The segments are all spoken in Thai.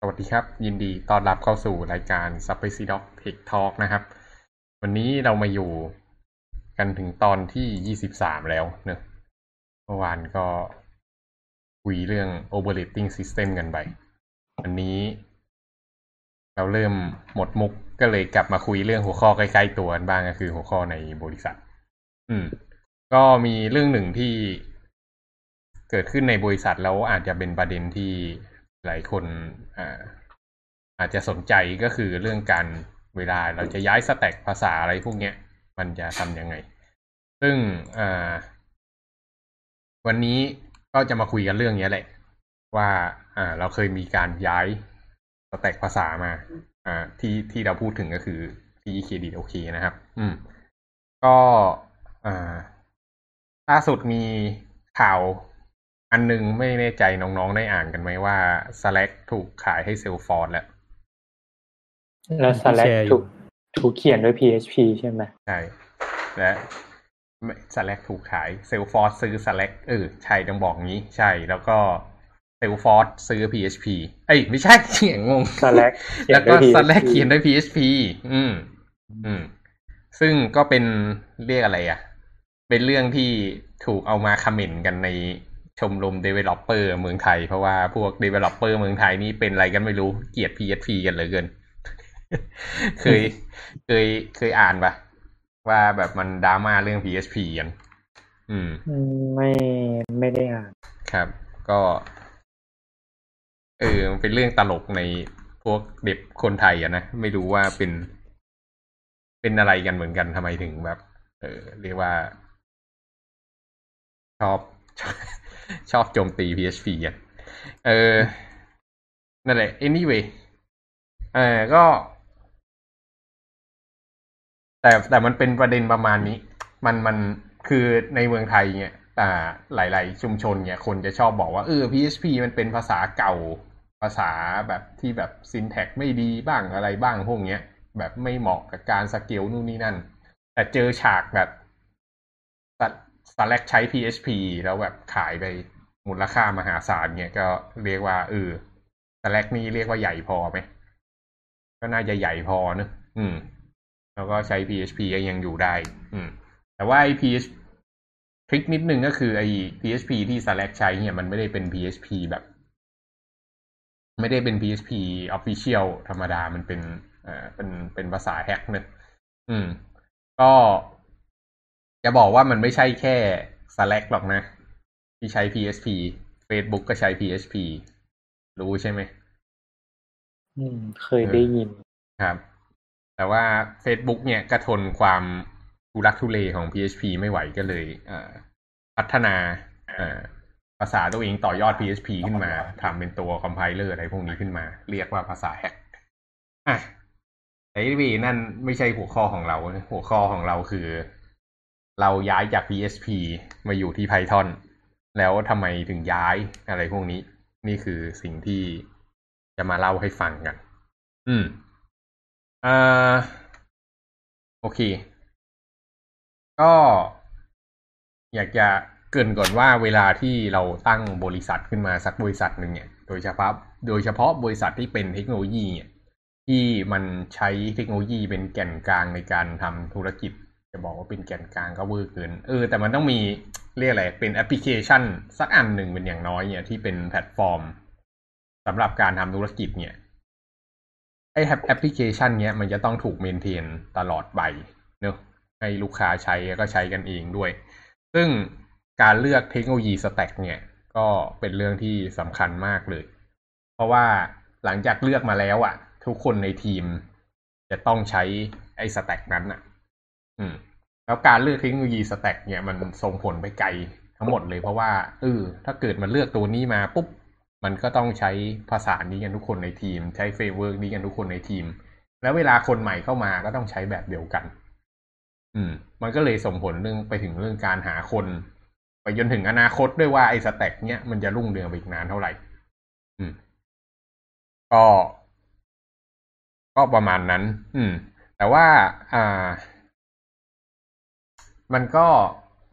สวัสดีครับ ยินดีต้อนรับเข้าสู่รายการ s u p p ซีด็อกเทคทอ k นะครับ วันนี้เรามาอยู่กันถึงตอนที่ยี่สิบสามแล้วเนอะเมื่อวานก็คุยเรื่อง operating system กันไป วันนี้ เราเริ่มหมดมุกก็เลยกลับมาคุยเรื่องหัวข้อใกล้ๆตัวกันบ้างก็คือหัวข้อในบริษัท อืม ก็มีเรื่องหนึ่งที่เกิดขึ้นในบริษัทแล้วอาจจะเป็นประเด็นที่ หลายคนอาอาจจะสนใจก็คือเรื่องการเวลาเราจะย้ายสแต็กภาษาอะไรพวกเนี้ย มันจะทำยังไง ซึ่งวันนี้ก็จะมาคุยกันเรื่องนี้แหละ ว่าอ่าเราเคยมีการย้ายสแต็กภาษามาอ่าที่ที่เราพูดถึงก็คือที่เครดิตโอเคนะครับ อืม ก็อ่าล่าสุดมีข่าว อันนึงไม่แน่ใจน้องๆได้อ่านกันไหมว่า Slack ถูกขายให้ Salesforce แล้ว แล้ว Slack ถูกถูกเขียนด้วย PHP ใช่ไหมใช่และ Slack ถูกขาย Salesforce ซื้อ Slack เออใช่ต้องบอกงี้ ใช่แล้วก็ Salesforce ซื้อ PHP เอ้ยไม่ใช่เขียนงง Slack แล้วก็ Slack เขียนด้วย PHP อืม อืม ซึ่งก็เป็นเรียกอะไรอะ เป็นเรื่องที่ถูกเอามาคอมเมนต์กันใน ชมรม developer เมืองไทย เพราะว่าพวก developer เมืองไทยนี่เป็นอะไรกันไม่รู้เกลียด PHP กันเลยเกิน เคยเคยเคยอ่านปะว่าแบบมันดราม่าเรื่อง PHP กันอืม ไม่ไม่ได้อ่าน ครับ ก็ เออมันเป็นเรื่องตลกในพวกเด็กคนไทยอะนะ ไม่รู้ว่าเป็น เป็นอะไรกันเหมือนกันทำไมถึงแบบ เออเรียกว่า ชอบ ชอบโจมตี PHP อะเออ นั่นแหละ anyway เออก็ แต่แต่มันเป็นประเด็นประมาณนี้ มันมันคือในเมืองไทยเนี่ยอ่าหลาย ๆ ชุมชนเนี่ย คนจะชอบบอกว่าเออ PHP มันเป็นภาษาเก่าภาษาแบบที่แบบซินแท็กไม่ดีบ้างอะไรบ้างพวกเนี้ย แบบไม่เหมาะกับการสเกลนู่นนี่นั่น แต่เจอฉากแบบ สแลกใช้ PHP แล้วแบบขายไปมูลค่ามหาศาลเนี่ยก็เรียกว่าเออสแลกนี่เรียกว่าใหญ่พอไหม ก็น่าจะใหญ่พอเนอะอืม แล้วก็ใช้ PHP ยังอยู่ได้ อืม แต่ว่าไอ้ PHP ทริคนิดนึงก็คือไอ้ PHP ที่ Slack ใช้เนี่ยมันไม่ได้เป็น PHP แบบ ไม่ได้เป็น PHP official ธรรมดามันเป็น เอ่อเป็นเป็นภาษาแฮกเนอะอืม ก็ จะบอกว่ามันไม่ใช่แค่ Slack หรอกนะ ที่ใช้ PHP Facebook ก็ใช้ PHP รู้ใช่ไหม อืม เคยได้ยิน ครับ แต่ว่า Facebook เนี่ยก็ทนความทุรักทุเลของ PHP ไม่ไหวก็เลยพัฒนาภาษาตัวเองต่อยอด PHP ขึ้นมาทำเป็นตัวคอมไพเลอร์อะไรพวกนี้ขึ้นมา เรียกว่าภาษาแฮกอะไอ้วีนั่นไม่ใช่หัวข้อของเรา หัวข้อของเราคือ เราย้ายจาก PHP มาอยู่ที่ Python แล้วทำไมถึงย้ายอะไรพวกนี้ นี่คือสิ่งที่จะมาเล่าให้ฟังกัน อืมอ่าโอเค ก็อยากจะเกินก่อนว่าเวลาที่เราตั้งบริษัทขึ้นมาสักบริษัทหนึ่งเนี่ย โดยเฉพาะ โดยเฉพาะบริษัทที่เป็นเทคโนโลยีเนี่ยที่มันใช้เทคโนโลยีเป็นแก่นกลางในการทำธุรกิจ จะบอกว่าเป็นแกนกลางก็เวอร์เกิน เออ แต่มันต้องมีเรียกอะไร เป็นแอปพลิเคชัน สักอันหนึ่งเป็นอย่างน้อยเนี่ยที่เป็นแพลตฟอร์มสำหรับการทำธุรกิจเนี่ยไอ้แอปพลิเคชันเนี้ยมันจะต้องถูก maintain ตลอดไปเนอะให้ลูกค้าใช้ก็ใช้กันเองด้วย ซึ่งการเลือกเทคโนโลยี stack เนี่ยก็เป็นเรื่องที่สำคัญมากเลย เพราะว่าหลังจากเลือกมาแล้วอะ่ะ ทุกคนในทีมจะต้องใช้ไอ้ stack นั้นอะ่ะ อืมแล้วการเลือกเทคโนโลยี stack เนี่ยมันส่งผลไปไกลทั้งหมดเลยเพราะว่าเออถ้าเกิดมันเลือกตัวนี้มาปุ๊บมันก็ต้องใช้ภาษานี้กันทุกคนในทีม ใช้ framework นี้กันทุกคนในทีม แล้วเวลาคนใหม่เข้ามาก็ต้องใช้แบบเดียวกัน อืม มันก็เลยส่งผลเรื่องไปถึงเรื่องการหาคน ไปจนถึงอนาคตด้วยว่าไอ้ stack เนี้ยมันจะรุ่งเรืองไปอีกนานเท่าไหร่ อืม ก็ ก็ประมาณนั้น อืม แต่ว่า อ่า มันก็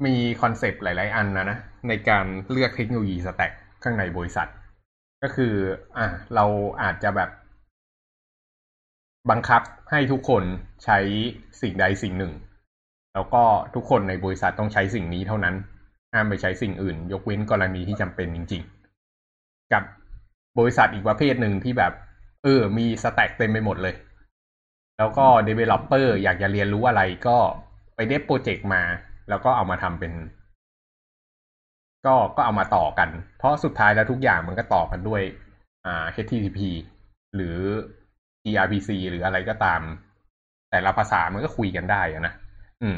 มี concept หลาย ๆ อันนะนะ ในการเลือกเทคโนโลยี stack ข้างในบริษัท ก็คือ อะเราอาจจะแบบ บังคับให้ทุกคนใช้สิ่งใดสิ่งหนึ่ง แล้วก็ทุกคนในบริษัทต้องใช้สิ่งนี้เท่านั้นห้ามไปใช้สิ่งอื่น ยกเว้นกรณีที่จำเป็นจริง ๆ กับบริษัทอีกประเภทหนึ่งที่แบบ เออ มีสแต็กเต็มไปหมดเลย แล้วก็ Developer อยากจะเรียนรู้อะไรก็ ไปเดฟโปรเจกต์มา แล้วก็เอามาทำเป็น ก็ก็เอามาต่อกัน เพราะสุดท้ายแล้วทุกอย่างมันก็ต่อกันด้วย อ่า HTTP หรือ gRPC หรืออะไรก็ตาม แต่ละภาษามันก็คุยกันได้อะนะอืม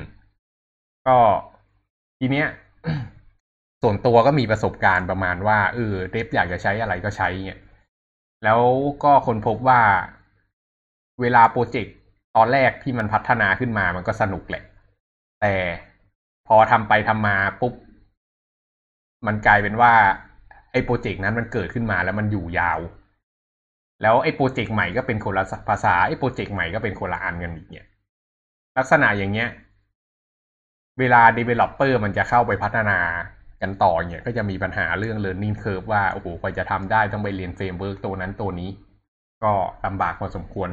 ก็ทีเนี้ย ส่วนตัวก็มีประสบการณ์ประมาณว่าเออ dev อยากจะใช้อะไรก็ใช้เงี้ยแล้วก็ค้นพบว่าเวลา project ตอนแรกที่มันพัฒนาขึ้นมามันก็สนุกแหละ แต่พอทำไปทำมาปุ๊บ มันกลายเป็นว่า ไอ้ project นั้นมันเกิดขึ้นมาแล้วมันอยู่ยาว แล้วไอ้ project ใหม่ก็เป็นคนละภาษาไอ้ project ใหม่ก็เป็นคนละอันกันอีกเนี่ย ลักษณะอย่างเงี้ย เวลา developer มันจะเข้าไปพัฒนากันต่อเนี่ย ก็จะมีปัญหาเรื่อง learning curve ว่า โอ้โหกว่าจะทำได้ต้องไปเรียน framework ตัวนั้นตัวนี้ ก็ลำบากพอสมควร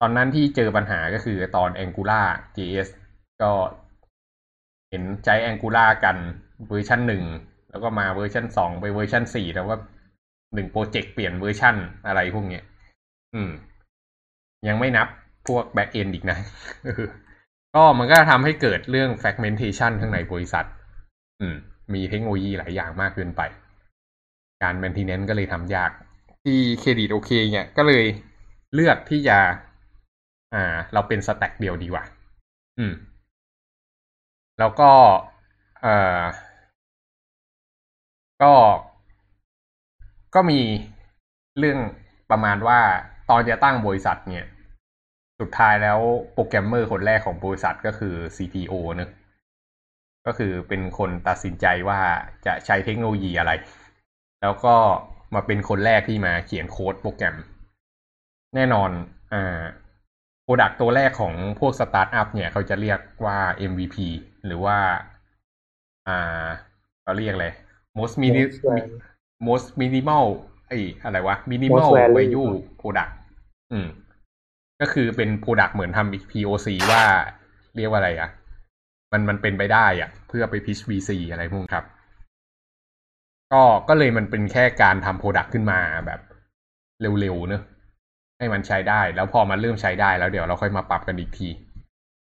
ตอนนั้นที่เจอปัญหาก็คือตอน Angular JS ก็ เห็นใจ Angular กันเวอร์ชันหนึ่งแล้วก็มาเวอร์ชันสองไปเวอร์ชันสี่แล้วก็หนึ่ง project เปลี่ยนเวอร์ชันอะไรพวกเนี้ย อืม ยังไม่นับพวก back end อีกนะก็มันก็ทำให้เกิดเรื่อง fragmentation ข้างในบริษัท อืม มีเทคโนโลยีหลายอย่างมากเกินไป การ maintenance ก็เลยทำยาก ที่เครดิตโอเคเนี่ยก็เลยเลือกที่จะ อ่า เราเป็นสแต็กเดียวดีกว่า อืม แล้วก็ เอ่อ ก็ ก็มีเรื่องประมาณว่าตอนจะตั้งบริษัทเนี่ย สุดท้ายแล้วโปรแกรมเมอร์คนแรกของบริษัทก็คือ CTO นะก็คือเป็นคนตัดสินใจว่าจะใช้เทคโนโลยีอะไร แล้วก็มาเป็นคนแรกที่มาเขียนโค้ดโปรแกรม แน่นอนอ่า product ตัวแรกของพวกสตาร์ทอัพเนี่ย เขาจะเรียกว่า MVP หรือว่า อ่าเขาเรียกอะไร most mini most minimal ไอ้อะไรวะ minimal value product อืม ก็คือเป็น product เหมือนทำ POC ว่าเรียกว่าอะไรอะ่ะ มันมันเป็นไปได้อะ่ะ เพื่อไป pitch VC อะไรพวกครับ ก็ก็เลยมันเป็นแค่การทำ product ขึ้นมาแบบเร็วๆเนอะให้มันใช้ได้ แล้วพอมันเริ่มใช้ได้แล้วเดี๋ยวเราค่อยมาปรับกันอีกที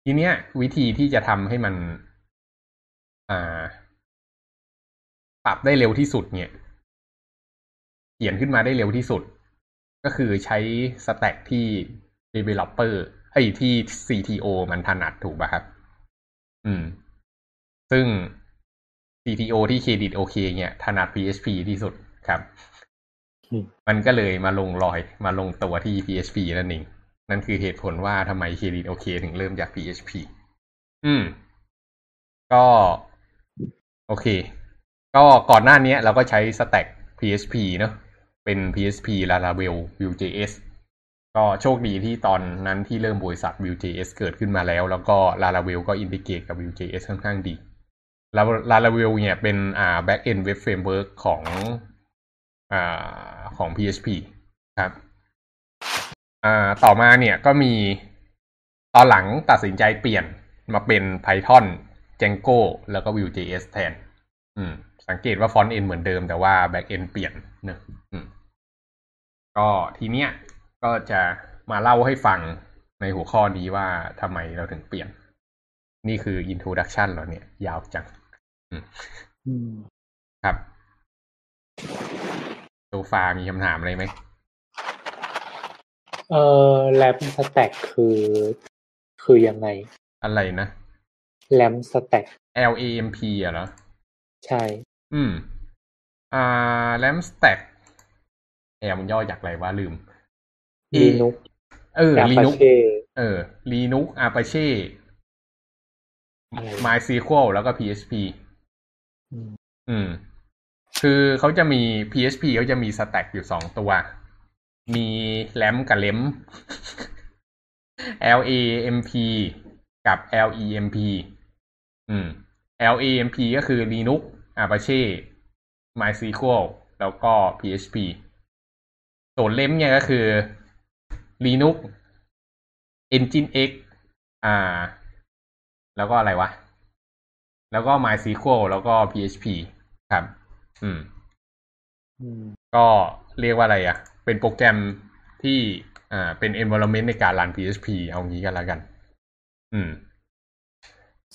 ทีเนี้ย วิธีที่จะทำให้มันอ่าปรับได้เร็วที่สุดเนี่ย เขียนขึ้นมาได้เร็วที่สุด ก็คือใช้สแต็กที่ developer ไอ้ที่ CTO มันถนัดถูกป่ะครับ อืม ซึ่ง CTO ที่เครดิตโอเคเนี่ยถนัด PHP ที่สุดครับ มันก็เลยมาลงรอยมาลงตัวที่ PHP นั่นเอง นั่นคือเหตุผลว่าทำไมเครดิตโอเคถึงเริ่มจาก PHP อืม ก็ โอเค ก็ก่อนหน้านี้เราก็ใช้ stack PHP เนอะเป็น PHP Laravel Vue.js ก็โชคดีที่ตอนนั้นที่เริ่มบริษัท Vue.js เกิดขึ้นมาแล้ว แล้วก็ Laravel ก็อินทิเกรตกับ Vue.js ค่อนข้างดี Laravel เนี่ยเป็นอ่า back end web framework ของอ่าของ PHP ครับ อ่าต่อมาเนี่ยก็มีตอนหลังตัดสินใจเปลี่ยนมาเป็น Python Django แล้วก็ Vue.js แทน อืม สังเกตว่า frontend เหมือนเดิมแต่ว่า backend เปลี่ยนเนอะอืมก็ทีเนี้ยก็จะมาเล่าให้ฟังในหัวข้อนี้ว่าทำไมเราถึงเปลี่ยน นี่คือ introduction เราเนี่ย ยาวจังอืมครับโซฟามีคำถามอะไรไหม เออ LAMP stack คือ คือยังไง อะไรนะ LAMP stack L A M P อะเหรอ ใช่ อืม อ่า LAMP stack L มันย่อจากอะไรวะลืม Linux เออ Linux เออ Linux Apache MySQL แล้วก็ PHP อืม คือเขาจะมี PHP เขาจะมีสแต็กอยู่สองตัว มีแ a m กับเลม LAMP กับ LEMP อืม LAMP ก็คือ Linux Apache MySQL แล้วก็ PHP โจทย์เล่มเนี่ยก็คือ Linux Engine X อ่า แล้วก็อะไรวะ แล้วก็ MySQL แล้วก็ PHP ครับ อืมอืมก็เรียกว่าอะไรอะ่ะ เป็นโปรแกรมที่อ่าเป็น environment ในการรัน PHP เอางี้กันแล้วกัน อืม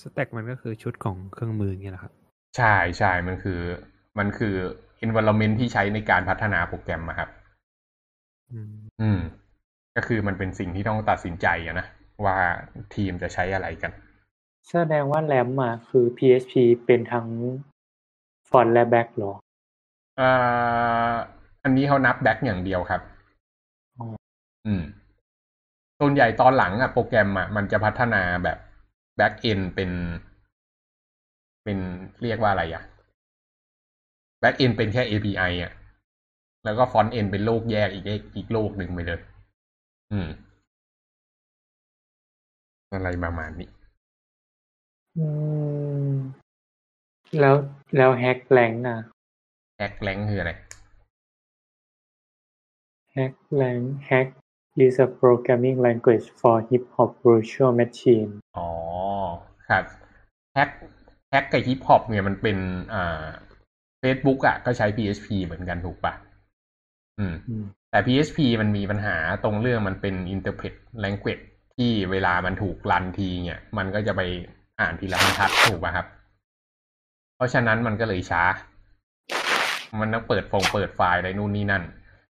สแต็กมันก็คือชุดของเครื่องมืออย่างเงี้ยแหละครับ ใช่ใช่มันคือ มันคือ environment ที่ใช้ในการพัฒนาโปรแกรมอะครับอืมอืม ก็คือมันเป็นสิ่งที่ต้องตัดสินใจอะนะ ว่าทีมจะใช้อะไรกันแสดงว่า LAMP มาคือ PHP เป็นทั้ง front และ back หรออ่า อันนี้เขานับ back อย่างเดียวครับอ๋ออืม ส่วนใหญ่ตอนหลังอะโปรแกรมอะมันจะพัฒนาแบบ backend เป็น เป็นเรียกว่าอะไรอะbackend เป็นแค่ API อะแล้วก็ frontend เป็นโลกแยกอีกอีกโลกหนึ่งไปเลย อืม อะไรประมาณนี้ อืม แล้วแล้ว Hack lang อะ Hack lang คืออะไร Hack Lang Hack is a programming language for HipHop Virtual Machine อ๋อ ครับ Hack Hack กับ HipHop เนี่ยมันเป็นอ่า Facebook อะก็ใช้ PHP เหมือนกันถูกปะอืมอืม แต่ PHP มันมีปัญหาตรงเรื่องมันเป็น interpret language ที่เวลามันถูก run ทีเนี่ย มันก็จะไปอ่านทีละบรรทัดถูกป่ะครับ เพราะฉะนั้นมันก็เลยช้า มันต้องเปิดฟงเปิดไฟล์อะไรนู่นนี่นั่น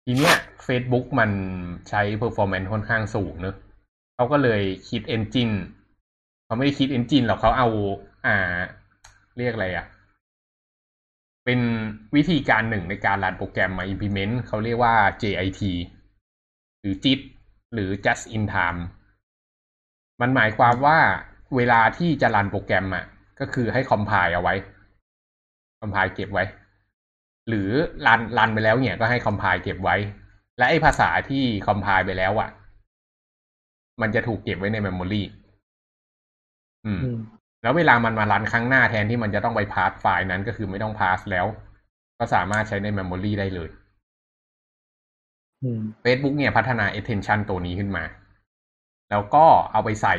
ทีเนี้ย Facebook มันใช้ performance ค่อนข้างสูงเนอะเขาก็เลยคิด engine เขาไม่ได้คิด engine หรอกเขาเอา อ่า เรียกอะไรอะเป็นวิธีการหนึ่งในการรันโปรแกรมมา implement เขาเรียกว่า JIT หรือ JIT หรือ just in time มันหมายความว่าเวลาที่จะรันโปรแกรมอะ ก็คือให้ compile เอาไว้ compile เก็บไว้ หรือรันรันไปแล้วเนี่ยก็ให้ compile เก็บไว้ และไอ้ภาษาที่ compile ไปแล้วอะ มันจะถูกเก็บไว้ใน memory อืมอืม แล้วเวลามันมารันครั้งหน้าแทนที่มันจะต้องไปพาสไฟล์นั้นก็คือไม่ต้องพาสแล้ว ก็สามารถใช้ใน memory ได้เลยอืม Facebook เนี่ยพัฒนา attention ตัวนี้ขึ้นมา แล้วก็เอาไปใส่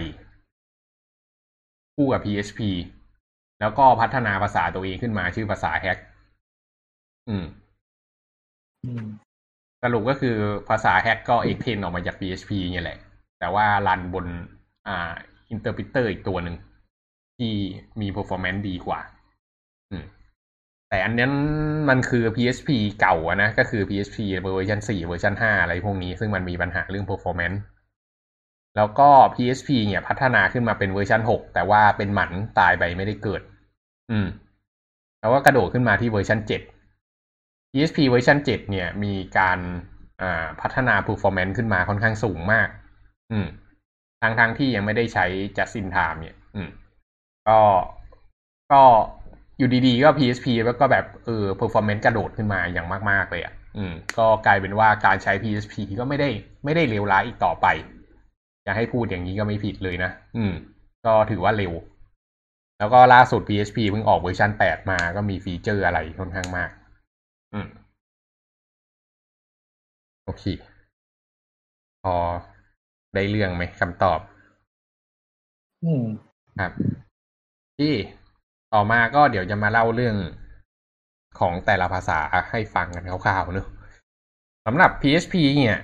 คู่กับ PHP แล้วก็พัฒนาภาษาตัวเองขึ้นมาชื่อภาษา Hack อืม อืม สรุปก็คือภาษา Hack ก็ extend ออกมาจาก PHP เนี่ยแหละ แต่ว่า run บน อ่า interpreter อีกตัวหนึ่ง ที่มี performance ดีกว่า อืม แต่อันนั้นมันคือ PHP เก่าอะนะ ก็คือ PHP เวอร์ชัน4เวอร์ชัน5อะไรพวกนี้ ซึ่งมันมีปัญหาเรื่อง performance แล้วก็ PHP เนี่ย พัฒนาขึ้นมาเป็นเวอร์ชัน6แต่ว่าเป็นหมันตายไปไม่ได้เกิด อืม แล้วก็กระโดดขึ้นมาที่เวอร์ชัน7 PHP เวอร์ชัน7เนี่ยมีการพัฒนา performance ขึ้นมาค่อนข้างสูงมาก อืมทางทางที่ยังไม่ได้ใช้ just in time เนี่ย อืม ก็ก็อยู่ดีๆ ก็ PHP แล้วก็แบบเออ performance กระโดดขึ้นมาอย่างมาก ๆ เลยอะ อืม ก็กลายเป็นว่าการใช้ PHP ก็ไม่ได้ไม่ได้เลวร้ายอีกต่อไปจะให้พูดอย่างนี้ก็ไม่ผิดเลยนะ อืม ก็ถือว่าเร็ว แล้วก็ล่าสุด PHP เพิ่งออกเวอร์ชัน8 มาก็มี feature อะไรค่อนข้างมาก อืม โอเค พอได้เรื่องไหมคำตอบอืม ครับ ที่ต่อมาก็เดี๋ยวจะมาเล่าเรื่องของแต่ละภาษาให้ฟังกันคร่าวๆเนอะสำหรับ PHP เนี่ย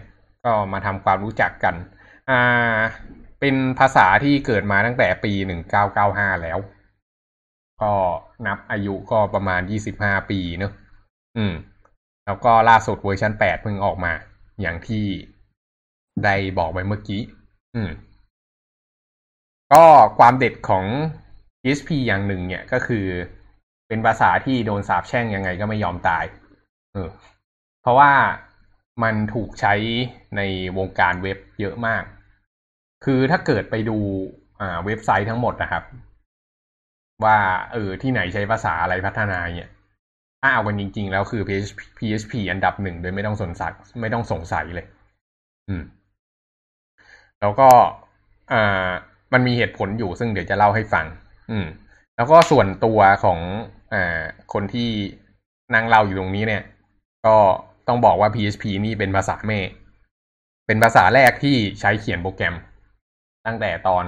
ก็มาทำความรู้จักกัน อ่า เป็นภาษาที่เกิดมาตั้งแต่ปี 1995 แล้ว ก็นับอายุก็ประมาณ 25 ปีเนอะ อืม แล้วก็ล่าสุดเวอร์ชัน8เพิ่งออกมา อย่างที่ได้บอกไปเมื่อกี้ อืม ก็ความเด็ดของ PHP อย่างหนึ่งเนี่ยก็คือเป็นภาษาที่โดนสาบแช่งยังไงก็ไม่ยอมตาย เออ เพราะว่ามันถูกใช้ในวงการเว็บเยอะมาก คือถ้าเกิดไปดูอ่าเว็บไซต์ทั้งหมดนะครับ ว่าเออที่ไหนใช้ภาษาอะไรพัฒนาเนี่ย ถ้าเอากันจริง ๆ แล้วคือ PHP, PHP อันดับหนึ่งโดยไม่ต้องสนสัยไม่ต้องสงสัยเลย อืม แล้วก็อ่ามันมีเหตุผลอยู่ซึ่งเดี๋ยวจะเล่าให้ฟัง อืม แล้วก็ส่วนตัวของอ่าคนที่นั่งเล่าอยู่ตรงนี้เนี่ย ก็ต้องบอกว่า PHP นี่เป็นภาษาแม่ เป็นภาษาแรกที่ใช้เขียนโปรแกรม ตั้งแต่ตอน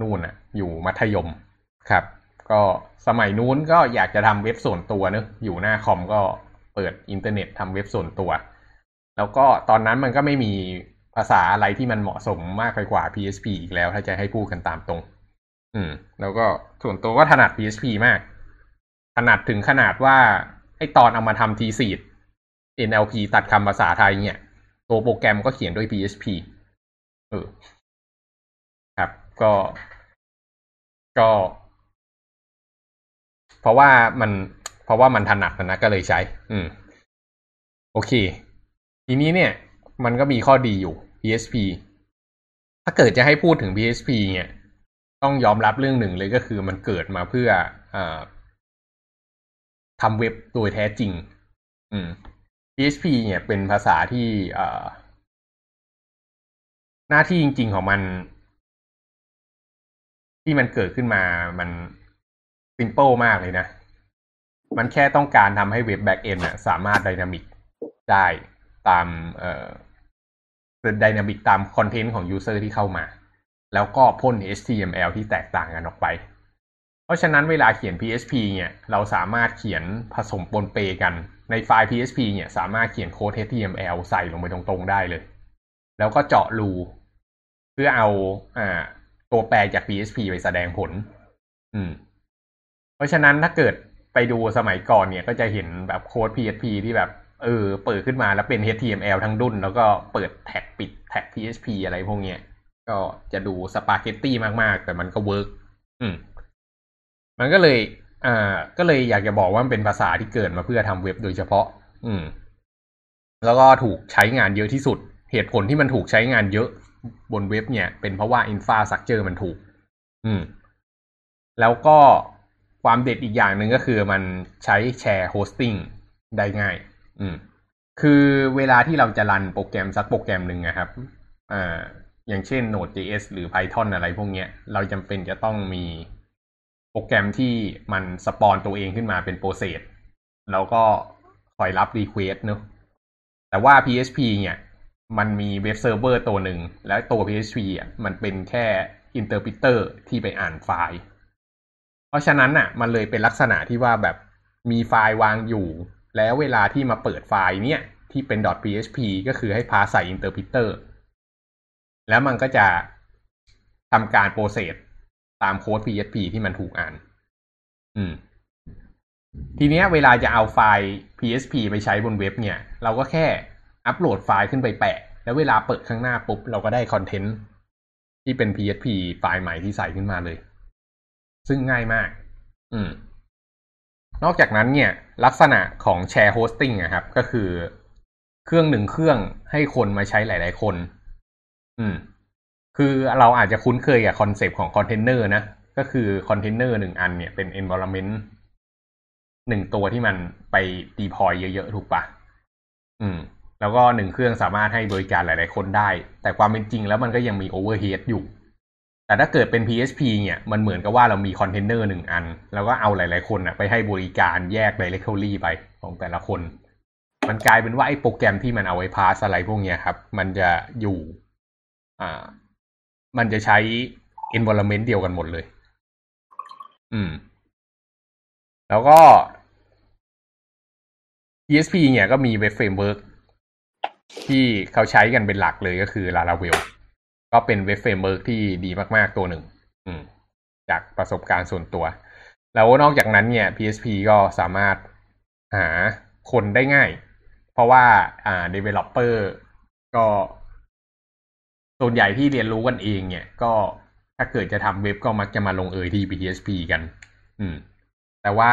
นู่นอะอยู่มัธยมครับ ก็สมัยนู้นก็อยากจะทำเว็บส่วนตัวเนอะอยู่หน้าคอมก็เปิดอินเทอร์เน็ตทำเว็บส่วนตัว แล้วก็ตอนนั้นมันก็ไม่มีภาษาอะไรที่มันเหมาะสมมากไปกว่า PHP อีกแล้ว ถ้าจะให้พูดกันตามตรง อืม แล้วก็ส่วนตัวก็ถนัด PHP มาก ถนัดถึงขนาดว่าไอตอนเอามาทำทีซีด NLP ตัดคำภาษาไทยเนี่ย ตัวโปรแกรมก็เขียนด้วย PHP เออ ครับ ก็ ก็ เพราะว่ามันเพราะว่ามันถนัดนะก็เลยใช้ อืม โอเค ทีนี้เนี่ย มันก็มีข้อดีอยู่ PHP ถ้าเกิดจะให้พูดถึง PHP เนี่ย ต้องยอมรับเรื่องหนึ่งเลยก็คือมันเกิดมาเพื่ออทำเว็บโดยแท้จริง อืม PHP เนี่ยเป็นภาษาที่หน้าที่จริง ๆ ของมัน ที่มันเกิดขึ้นมามัน simple มากเลยนะ มันแค่ต้องการทำให้ web backend สามารถ dynamic ได้ตามเอ่อ dynamic ตาม content ของ user ที่เข้ามา แล้วก็พ่น HTML ที่แตกต่างกันออกไป เพราะฉะนั้นเวลาเขียน PHP เนี่ยเราสามารถเขียนผสมปนเปกันในไฟล์ PHP เนี่ยสามารถเขียนโค้ด HTML ใส่ลงไปตรงๆได้เลย แล้วก็เจาะรูเพื่อเอาอ่าตัวแปรจาก PHP ไปแสดงผล อืม เพราะฉะนั้นถ้าเกิดไปดูสมัยก่อนเนี่ยก็จะเห็นแบบโค้ด PHP ที่แบบเออเปิดขึ้นมาแล้วเป็น HTML ทั้งดุนแล้วก็เปิด tag ปิด tag PHP อะไรพวกเนี้ยก็จะดู spaghetti มาก ๆ แต่มันก็ work อืม มันก็เลยอ่าก็เลยอยากจะบอกว่ามันเป็นภาษาที่เกิดมาเพื่อทำเว็บโดยเฉพาะ อืม แล้วก็ถูกใช้งานเยอะที่สุด เหตุผลที่มันถูกใช้งานเยอะบนเว็บเนี่ย เป็นเพราะว่า infrastructure มันถูก อืม แล้วก็ ความเด็ดอีกอย่างหนึ่งก็คือมันใช้ shared hosting ได้ง่าย อืม คือเวลาที่เราจะ run โปรแกรมสักโปรแกรมหนึ่งนะครับอ่าอย่างเช่น Node.js หรือ Python อะไรพวกเนี้ย เราจำเป็นจะต้องมีโปรแกรมที่มัน spawn ตัวเองขึ้นมาเป็น process แล้วก็คอยรับ request เนอะแต่ว่า PHP เนี่ย มันมี web server ตัวหนึ่ง แล้วตัว PHP อะมันเป็นแค่ interpreter ที่ไปอ่านไฟล์ เพราะฉะนั้นอะ มันเลยเป็นลักษณะที่ว่าแบบมีไฟล์วางอยู่ แล้วเวลาที่มาเปิดไฟล์เนี่ย ที่เป็น .php ก็คือให้ parse ใส่ interpreter แล้วมันก็จะทำการ process ตามโค้ด PHP ที่มันถูกอ่าน อืม ทีเนี้ยเวลาจะเอาไฟล์ PHP ไปใช้บนเว็บเนี่ย เราก็แค่อัปโหลดไฟล์ขึ้นไปแปะ แล้วเวลาเปิดข้างหน้าปุ๊บ เราก็ได้ content ที่เป็น PHP ไฟล์ใหม่ที่ใส่ขึ้นมาเลย ซึ่งง่ายมาก อืม นอกจากนั้นเนี่ย ลักษณะของ shared hosting นะครับ ก็คือเครื่องหนึ่งเครื่องให้คนมาใช้หลาย ๆ คน อืม คือเราอาจจะคุ้นเคยกับ concept ของคอนเทนเนอร์นะ ก็คือคอนเทนเนอร์หนึ่งอันเนี่ยเป็น environment หนึ่งตัวที่มันไป deploy เยอะ ๆ ถูกปะอืม แล้วก็หนึ่งเครื่องสามารถให้บริการหลาย ๆ คนได้ แต่ความเป็นจริงแล้วมันก็ยังมี overhead อยู่ แต่ถ้าเกิดเป็น PHP เนี่ยมันเหมือนกับว่าเรามีคอนเทนเนอร์หนึ่งอัน แล้วก็เอาหลาย ๆ คนอะไปให้บริการแยก directory ไปของแต่ละคน มันกลายเป็นว่าไอ้โปรแกรมที่มันเอาไว้ parse อะไรพวกเนี้ยครับ มันจะอยู่อ่ามันจะใช้ environment เดียวกันหมดเลย อืม แล้วก็ PHP เนี่ยก็มี web framework ที่เขาใช้กันเป็นหลักเลยก็คือ Laravel ก็เป็น web framework ที่ดีมาก ๆ ตัวหนึ่งจากประสบการณ์ส่วนตัว แล้วนอกจากนั้นเนี่ย PHP ก็สามารถหาคนได้ง่าย เพราะว่าอ่า developer ก็ ส่วนใหญ่ที่เรียนรู้กันเองเนี่ย ก็ถ้าเกิดจะทำเว็บก็มักจะมาลงเอยที่ PHP กัน อืม แต่ว่า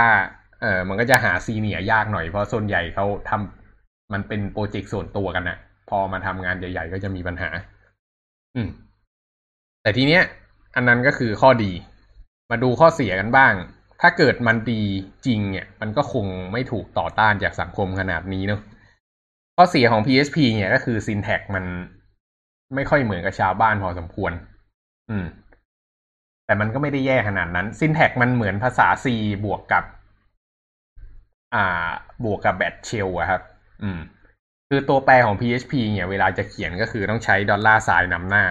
เออมันก็จะหาซีเนียยากหน่อยเพราะส่วนใหญ่เขาทำมันเป็นโปรเจกต์ส่วนตัวกันนะพอมาทำงานใหญ่ ๆ ก็จะมีปัญหา อืม แต่ทีเนี้ย อันนั้นก็คือข้อดี มาดูข้อเสียกันบ้าง ถ้าเกิดมันดีจริงเนี่ย มันก็คงไม่ถูกต่อต้านจากสังคมขนาดนี้เนาะข้อเสียของ PHP เนี่ยก็คือ syntax มันไม่ค่อยเหมือนกับชาวบ้านพอสมควร อืม แต่มันก็ไม่ได้แย่ขนาดนั้น syntax มันเหมือนภาษา C บวกกับ อ่า บวกกับแบทเชลอะครับ อืม คือตัวแปรของ PHP เนี่ยเวลาจะเขียนก็คือต้องใช้ดอลลาร์ไซน์นำหน้า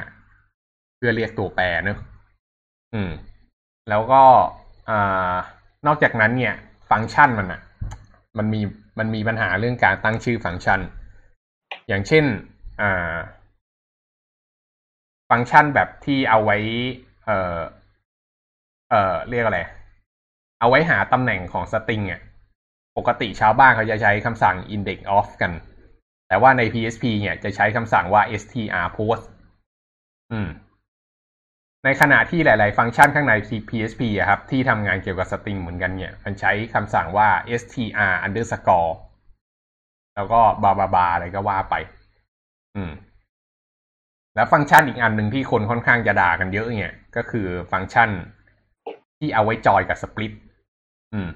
เพื่อเรียกตัวแปรเนอะอืม แล้วก็อ่านอกจากนั้นเนี่ย ฟังก์ชันมันอะมันมีมันมีปัญหาเรื่องการตั้งชื่อฟังก์ชัน อย่างเช่นอ่าฟังก์ชันแบบที่เอาไว้ เอ่อ เอ่อ เรียกอะไร เอาไว้หาตำแหน่งของสตริงอะ ปกติชาวบ้านเขาจะใช้คำสั่ง index of กัน แต่ว่าใน PHP เนี่ยจะใช้คำสั่งว่า str post อืม ในขณะที่หลาย ๆ ฟังก์ชันข้างใน PHP อะครับ ที่ทำงานเกี่ยวกับสตริงเหมือนกันเนี่ย มันใช้คำสั่งว่า str underscore แล้วก็บาบาบาอะไรก็ว่าไป อืม แล้วฟังก์ชันอีกอันหนึ่งที่คนค่อนข้างจะด่ากันเยอะเนี่ย ก็คือฟังก์ชันที่เอาไว้จอยกับสปลิตอืม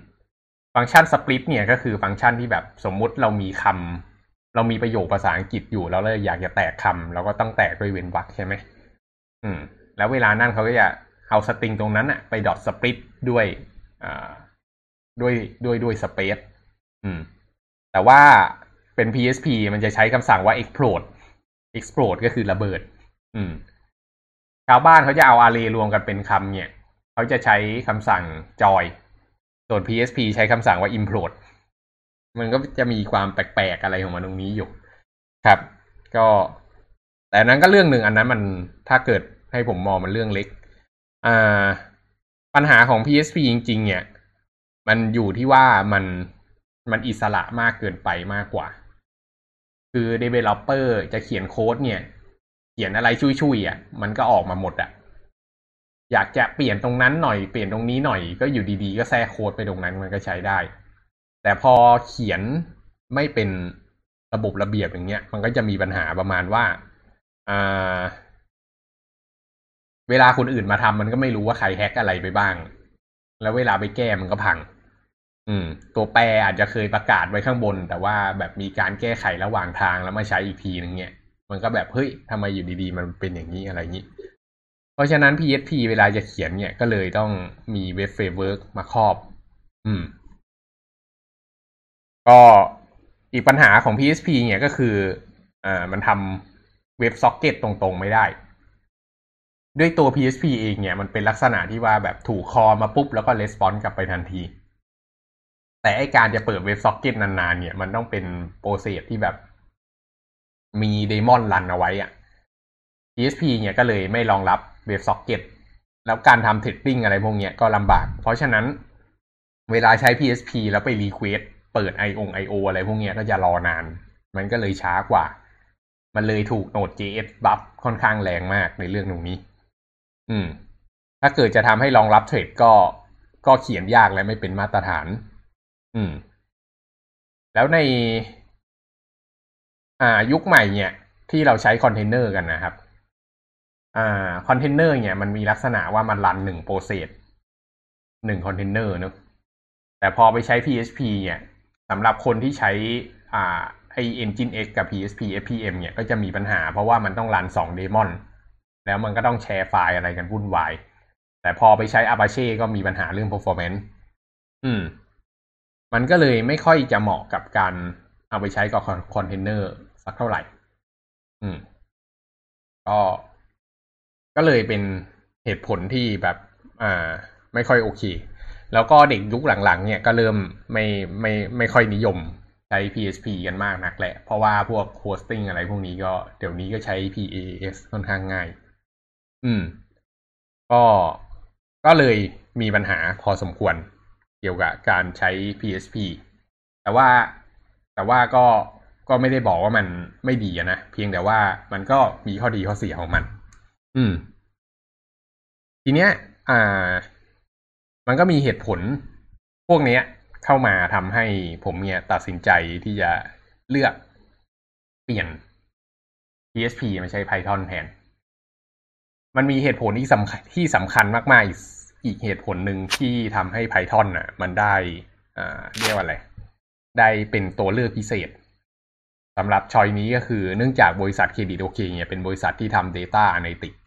ฟังก์ชันสปลิตเนี่ยก็คือฟังก์ชันที่แบบสมมุติเรามีคำ เรามีประโยคภาษาอังกฤษอยู่แล้วเราอยากจะแตกคำเราก็ต้องแตกด้วยเว้นวรรคใช่ไหมอืม แล้วเวลานั่นเขาก็จะเอาสตริงตรงนั้นอะไปดอทสปลิตด้วยอ่าด้วยด้วยด้วยสเปซอืม แต่ว่าเป็น PHP มันจะใช้คำสั่งว่า explode explode ก็คือระเบิด อืม ชาวบ้านเขาจะเอา array รวมกันเป็นคำเนี่ย เขาจะใช้คำสั่ง joy ส่วน PHP ใช้คำสั่งว่า implode มันก็จะมีความแปลกๆอะไรของมันตรงนี้อยู่ ครับ ก็ แต่นั้นก็เรื่องหนึ่งอันนั้นมันถ้าเกิดให้ผมมองมันเรื่องเล็ก อ่า ปัญหาของ PHP จริง ๆ เนี่ย มันอยู่ที่ว่ามันมันอิสระมากเกินไปมากกว่า คือ developer จะเขียนโค้ดเนี่ย เขียนอะไรชุยๆอะ มันก็ออกมาหมดอะ อยากจะเปลี่ยนตรงนั้นหน่อย เปลี่ยนตรงนี้หน่อย ก็อยู่ดีๆ ก็แทรกโค้ดไปตรงนั้นมันก็ใช้ได้ แต่พอเขียนไม่เป็นระบบระเบียบอย่างเงี้ย มันก็จะมีปัญหาประมาณว่าอ่าเวลาคนอื่นมาทำมันก็ไม่รู้ว่าใครแฮ็กอะไรไปบ้าง แล้วเวลาไปแก้มันก็พัง อืม ตัวแปรอาจจะเคยประกาศไว้ข้างบน แต่ว่าแบบมีการแก้ไขระหว่างทางแล้วมาใช้อีกทีนึงเนี่ย มันก็แบบเฮ้ยทำไมอยู่ดีๆ มันเป็นอย่างนี้อะไรอย่างนี้ เพราะฉะนั้น PHP เวลาจะเขียนเนี่ยก็เลยต้องมี web framework มาครอบ อืม ก็อีกปัญหาของ PHP เนี่ยก็คืออ่ามันทำ WebSocket ตรงๆไม่ได้ ด้วยตัว PHP เองเนี่ยมันเป็นลักษณะที่ว่าแบบถูก call มาปุ๊บแล้วก็ response กลับไปทันที แต่ไอ้การจะเปิด WebSocket นานๆ เนี่ย มันต้องเป็นprocess ที่แบบมี daemon run เอาไว้อะ PHP เนี่ยก็เลยไม่รองรับ WebSocket แล้วการทำ threading อะไรพวกเนี้ยก็ลำบาก เพราะฉะนั้นเวลาใช้ PHP แล้วไป request เปิด IO IO อะไรพวกเนี้ยก็จะรอนาน มันก็เลยช้ากว่า มันเลยถูก Node.js บัฟค่อนข้างแรงมากในเรื่องตรงนี้ อืม ถ้าเกิดจะทำให้รองรับ thread ก็ก็เขียนยากและไม่เป็นมาตรฐาน อืม แล้วใน อ่า ยุคใหม่เนี่ย ที่เราใช้คอนเทนเนอร์กันนะครับ อ่า คอนเทนเนอร์เนี่ยมันมีลักษณะว่ามัน run หนึ่ง process หนึ่งคอนเทนเนอร์เนอะแต่พอไปใช้ PHP เนี่ย สำหรับคนที่ใช้อ่าไอ Nginx กับ PHP FPM เนี่ยก็จะมีปัญหาเพราะว่ามันต้อง run สอง daemon แล้วมันก็ต้องแชร์ไฟล์อะไรกันวุ่นวาย แต่พอไปใช้ Apache ก็มีปัญหาเรื่อง performance อืม มันก็เลยไม่ค่อยจะเหมาะกับการเอาไปใช้กับคอนเทนเนอร์สักเท่าไหร่ อืม ก็ ก็เลยเป็นเหตุผลที่แบบ อ่า ไม่ค่อยโอเค แล้วก็เด็กยุคหลังๆ เนี่ยก็เริ่มไม่ไม่ไม่ค่อยนิยมใช้ PHP กันมากนักแหละ เพราะว่าพวก hosting อะไรพวกนี้ก็เดี๋ยวนี้ก็ใช้ PAS ค่อนข้างง่าย อืม ก็ก็เลยมีปัญหาพอสมควรเกี่ยวกับการใช้ PHP แต่ว่าแต่ว่าก็ก็ไม่ได้บอกว่ามันไม่ดีนะ เพียงแต่ว่ามันก็มีข้อดีข้อเสียของมัน อืม ทีเนี้ย อ่า มันก็มีเหตุผลพวกเนี้ยเข้ามาทำให้ผมเนี่ยตัดสินใจที่จะเลือกเปลี่ยน PHP มาใช้ Python แทน มันมีเหตุผลที่สำคัญที่สำคัญมาก ๆ อีกอีกเหตุผลหนึ่งที่ทำให้ Python น่ะ มันได้อ่าเรียกว่าอะไร ได้เป็นตัวเลือกพิเศษสำหรับชอยนี้ก็คือเนื่องจากบริษัทเครดิตโอเคเนี่ยเป็นบริษัทที่ทำ Data Analytics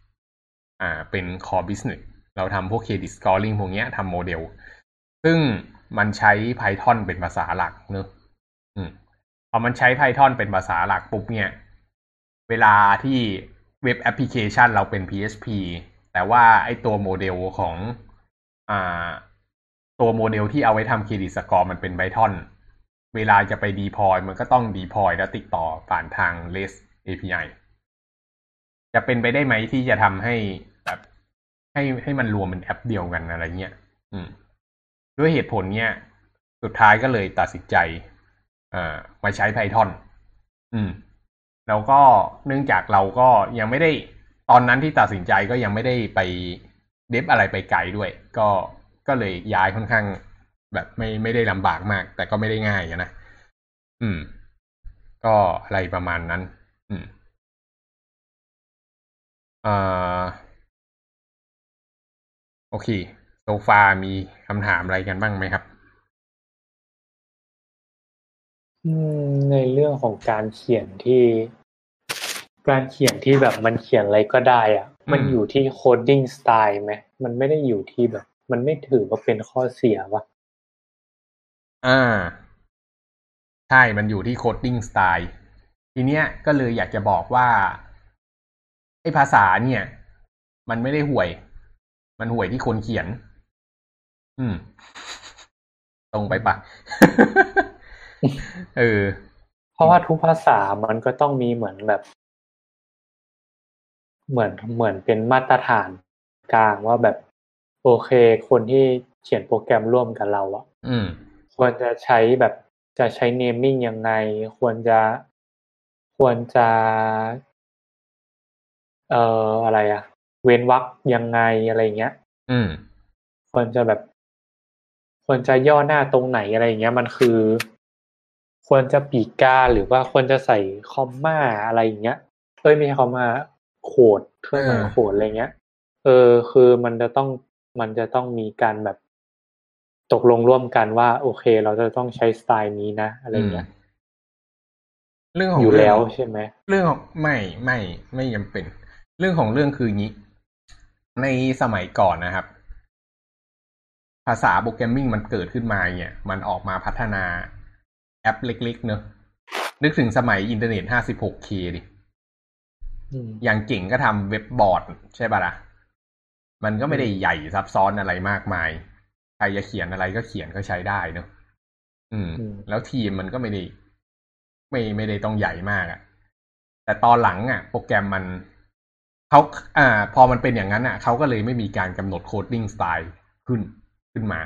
อ่าเป็น Core Business เราทำพวก Credit Scoring พวกเนี้ยทำโมเดล ซึ่งมันใช้ Python เป็นภาษาหลักเนอะอืมพอมันใช้ Python เป็นภาษาหลักปุ๊บเนี่ย เวลาที่ web application เราเป็น PHP แต่ว่าไอ้ตัวโมเดลของอ่าตัวโมเดลที่เอาไว้ทำ credit score มันเป็น Python เวลาจะไป deploy มันก็ต้อง deploy แล้วติดต่อผ่านทาง REST API จะเป็นไปได้ไหมที่จะทำให้ ให้ให้มันรวมเป็นแอปเดียวกันอะไรเงี้ยอืม ด้วยเหตุผลเนี้ยสุดท้ายก็เลยตัดสินใจอ่อมาใช้ Python อืม แล้วก็เนื่องจากเราก็ยังไม่ได้ตอนนั้นที่ตัดสินใจก็ยังไม่ได้ไปเดฟอะไรไปไกลด้วย ก็ก็เลยย้ายค่อนข้างแบบไม่ไม่ได้ลำบากมาก แต่ก็ไม่ได้ง่ายนะอืม ก็อะไรประมาณนั้น อืมอ่า โอเค so far มีคำถามอะไรกันบ้างไหมครับอืมในเรื่องของการเขียนที่ การเขียนที่แบบมันเขียนอะไรก็ได้อะมันอยู่ที่ coding style ไหมมันไม่ได้อยู่ที่แบบ มันไม่ถือว่าเป็นข้อเสียวะอ่า ใช่มันอยู่ที่ coding style ทีเนี้ยก็เลยอยากจะบอกว่าไอ้ภาษาเนี่ย มันไม่ได้ห่วย มันห่วยที่คนเขียน อืม ตรงไปปะเออ เพราะว่าทุกภาษามันก็ต้องมีเหมือนแบบ เหมือนเหมือนเป็นมาตรฐานกลางว่าแบบ โอเค คนที่เขียนโปรแกรมร่วมกับเราอะอืมควรจะใช้แบบจะใช้เนมมิ่งยังไง ควรจะควรจะ เอ่ออะไรอะ เว้นวรรคยังไงอะไรเงี้ย อืมควรจะแบบ ควรจะย่อหน้าตรงไหนอะไรเงี้ย มันคือ ควรจะปีกกาหรือว่าควรจะใส่คอมมาอะไรอย่างเงี้ยเอ้ยไม่ใช่คอมมาโขดเครื่องหมายเออโขดอะไรเงี้ย เออ คือมันจะต้องมันจะต้องมีการแบบตกลงร่วมกันว่า โอเค เราจะต้องใช้สไตล์นี้นะอะไรเงี้ยเรื่องของอยู่เรื่แล้วงใช่ไหมเรื่องของไม่ไม่ไม่จำเป็น เรื่องของเรื่องคืองี้ ในสมัยก่อนนะครับ ภาษาโปรแกรมมิ่งมันเกิดขึ้นมาเนี่ย มันออกมาพัฒนาแอปเล็ก ๆ เนอะนึกถึงสมัยอินเทอร์เน็ต 56K ดิอืมอย่างเก่งก็ทำเว็บบอร์ด ใช่ปะล่ะ มันก็ไม่ได้ใหญ่ซับซ้อนอะไรมากมาย ใครจะเขียนอะไรก็เขียนก็ใช้ได้เนอะอืมอืมแล้วทีมมันก็ไม่ได้ ไม่ไม่ได้ต้องใหญ่มากอะ่ะ แต่ตอนหลังอะ่ะ โปรแกรมมัน เขาอ่า พอมันเป็นอย่างนั้นอะเขาก็เลยไม่มีการกำหนด coding style ขึ้นขึ้นมา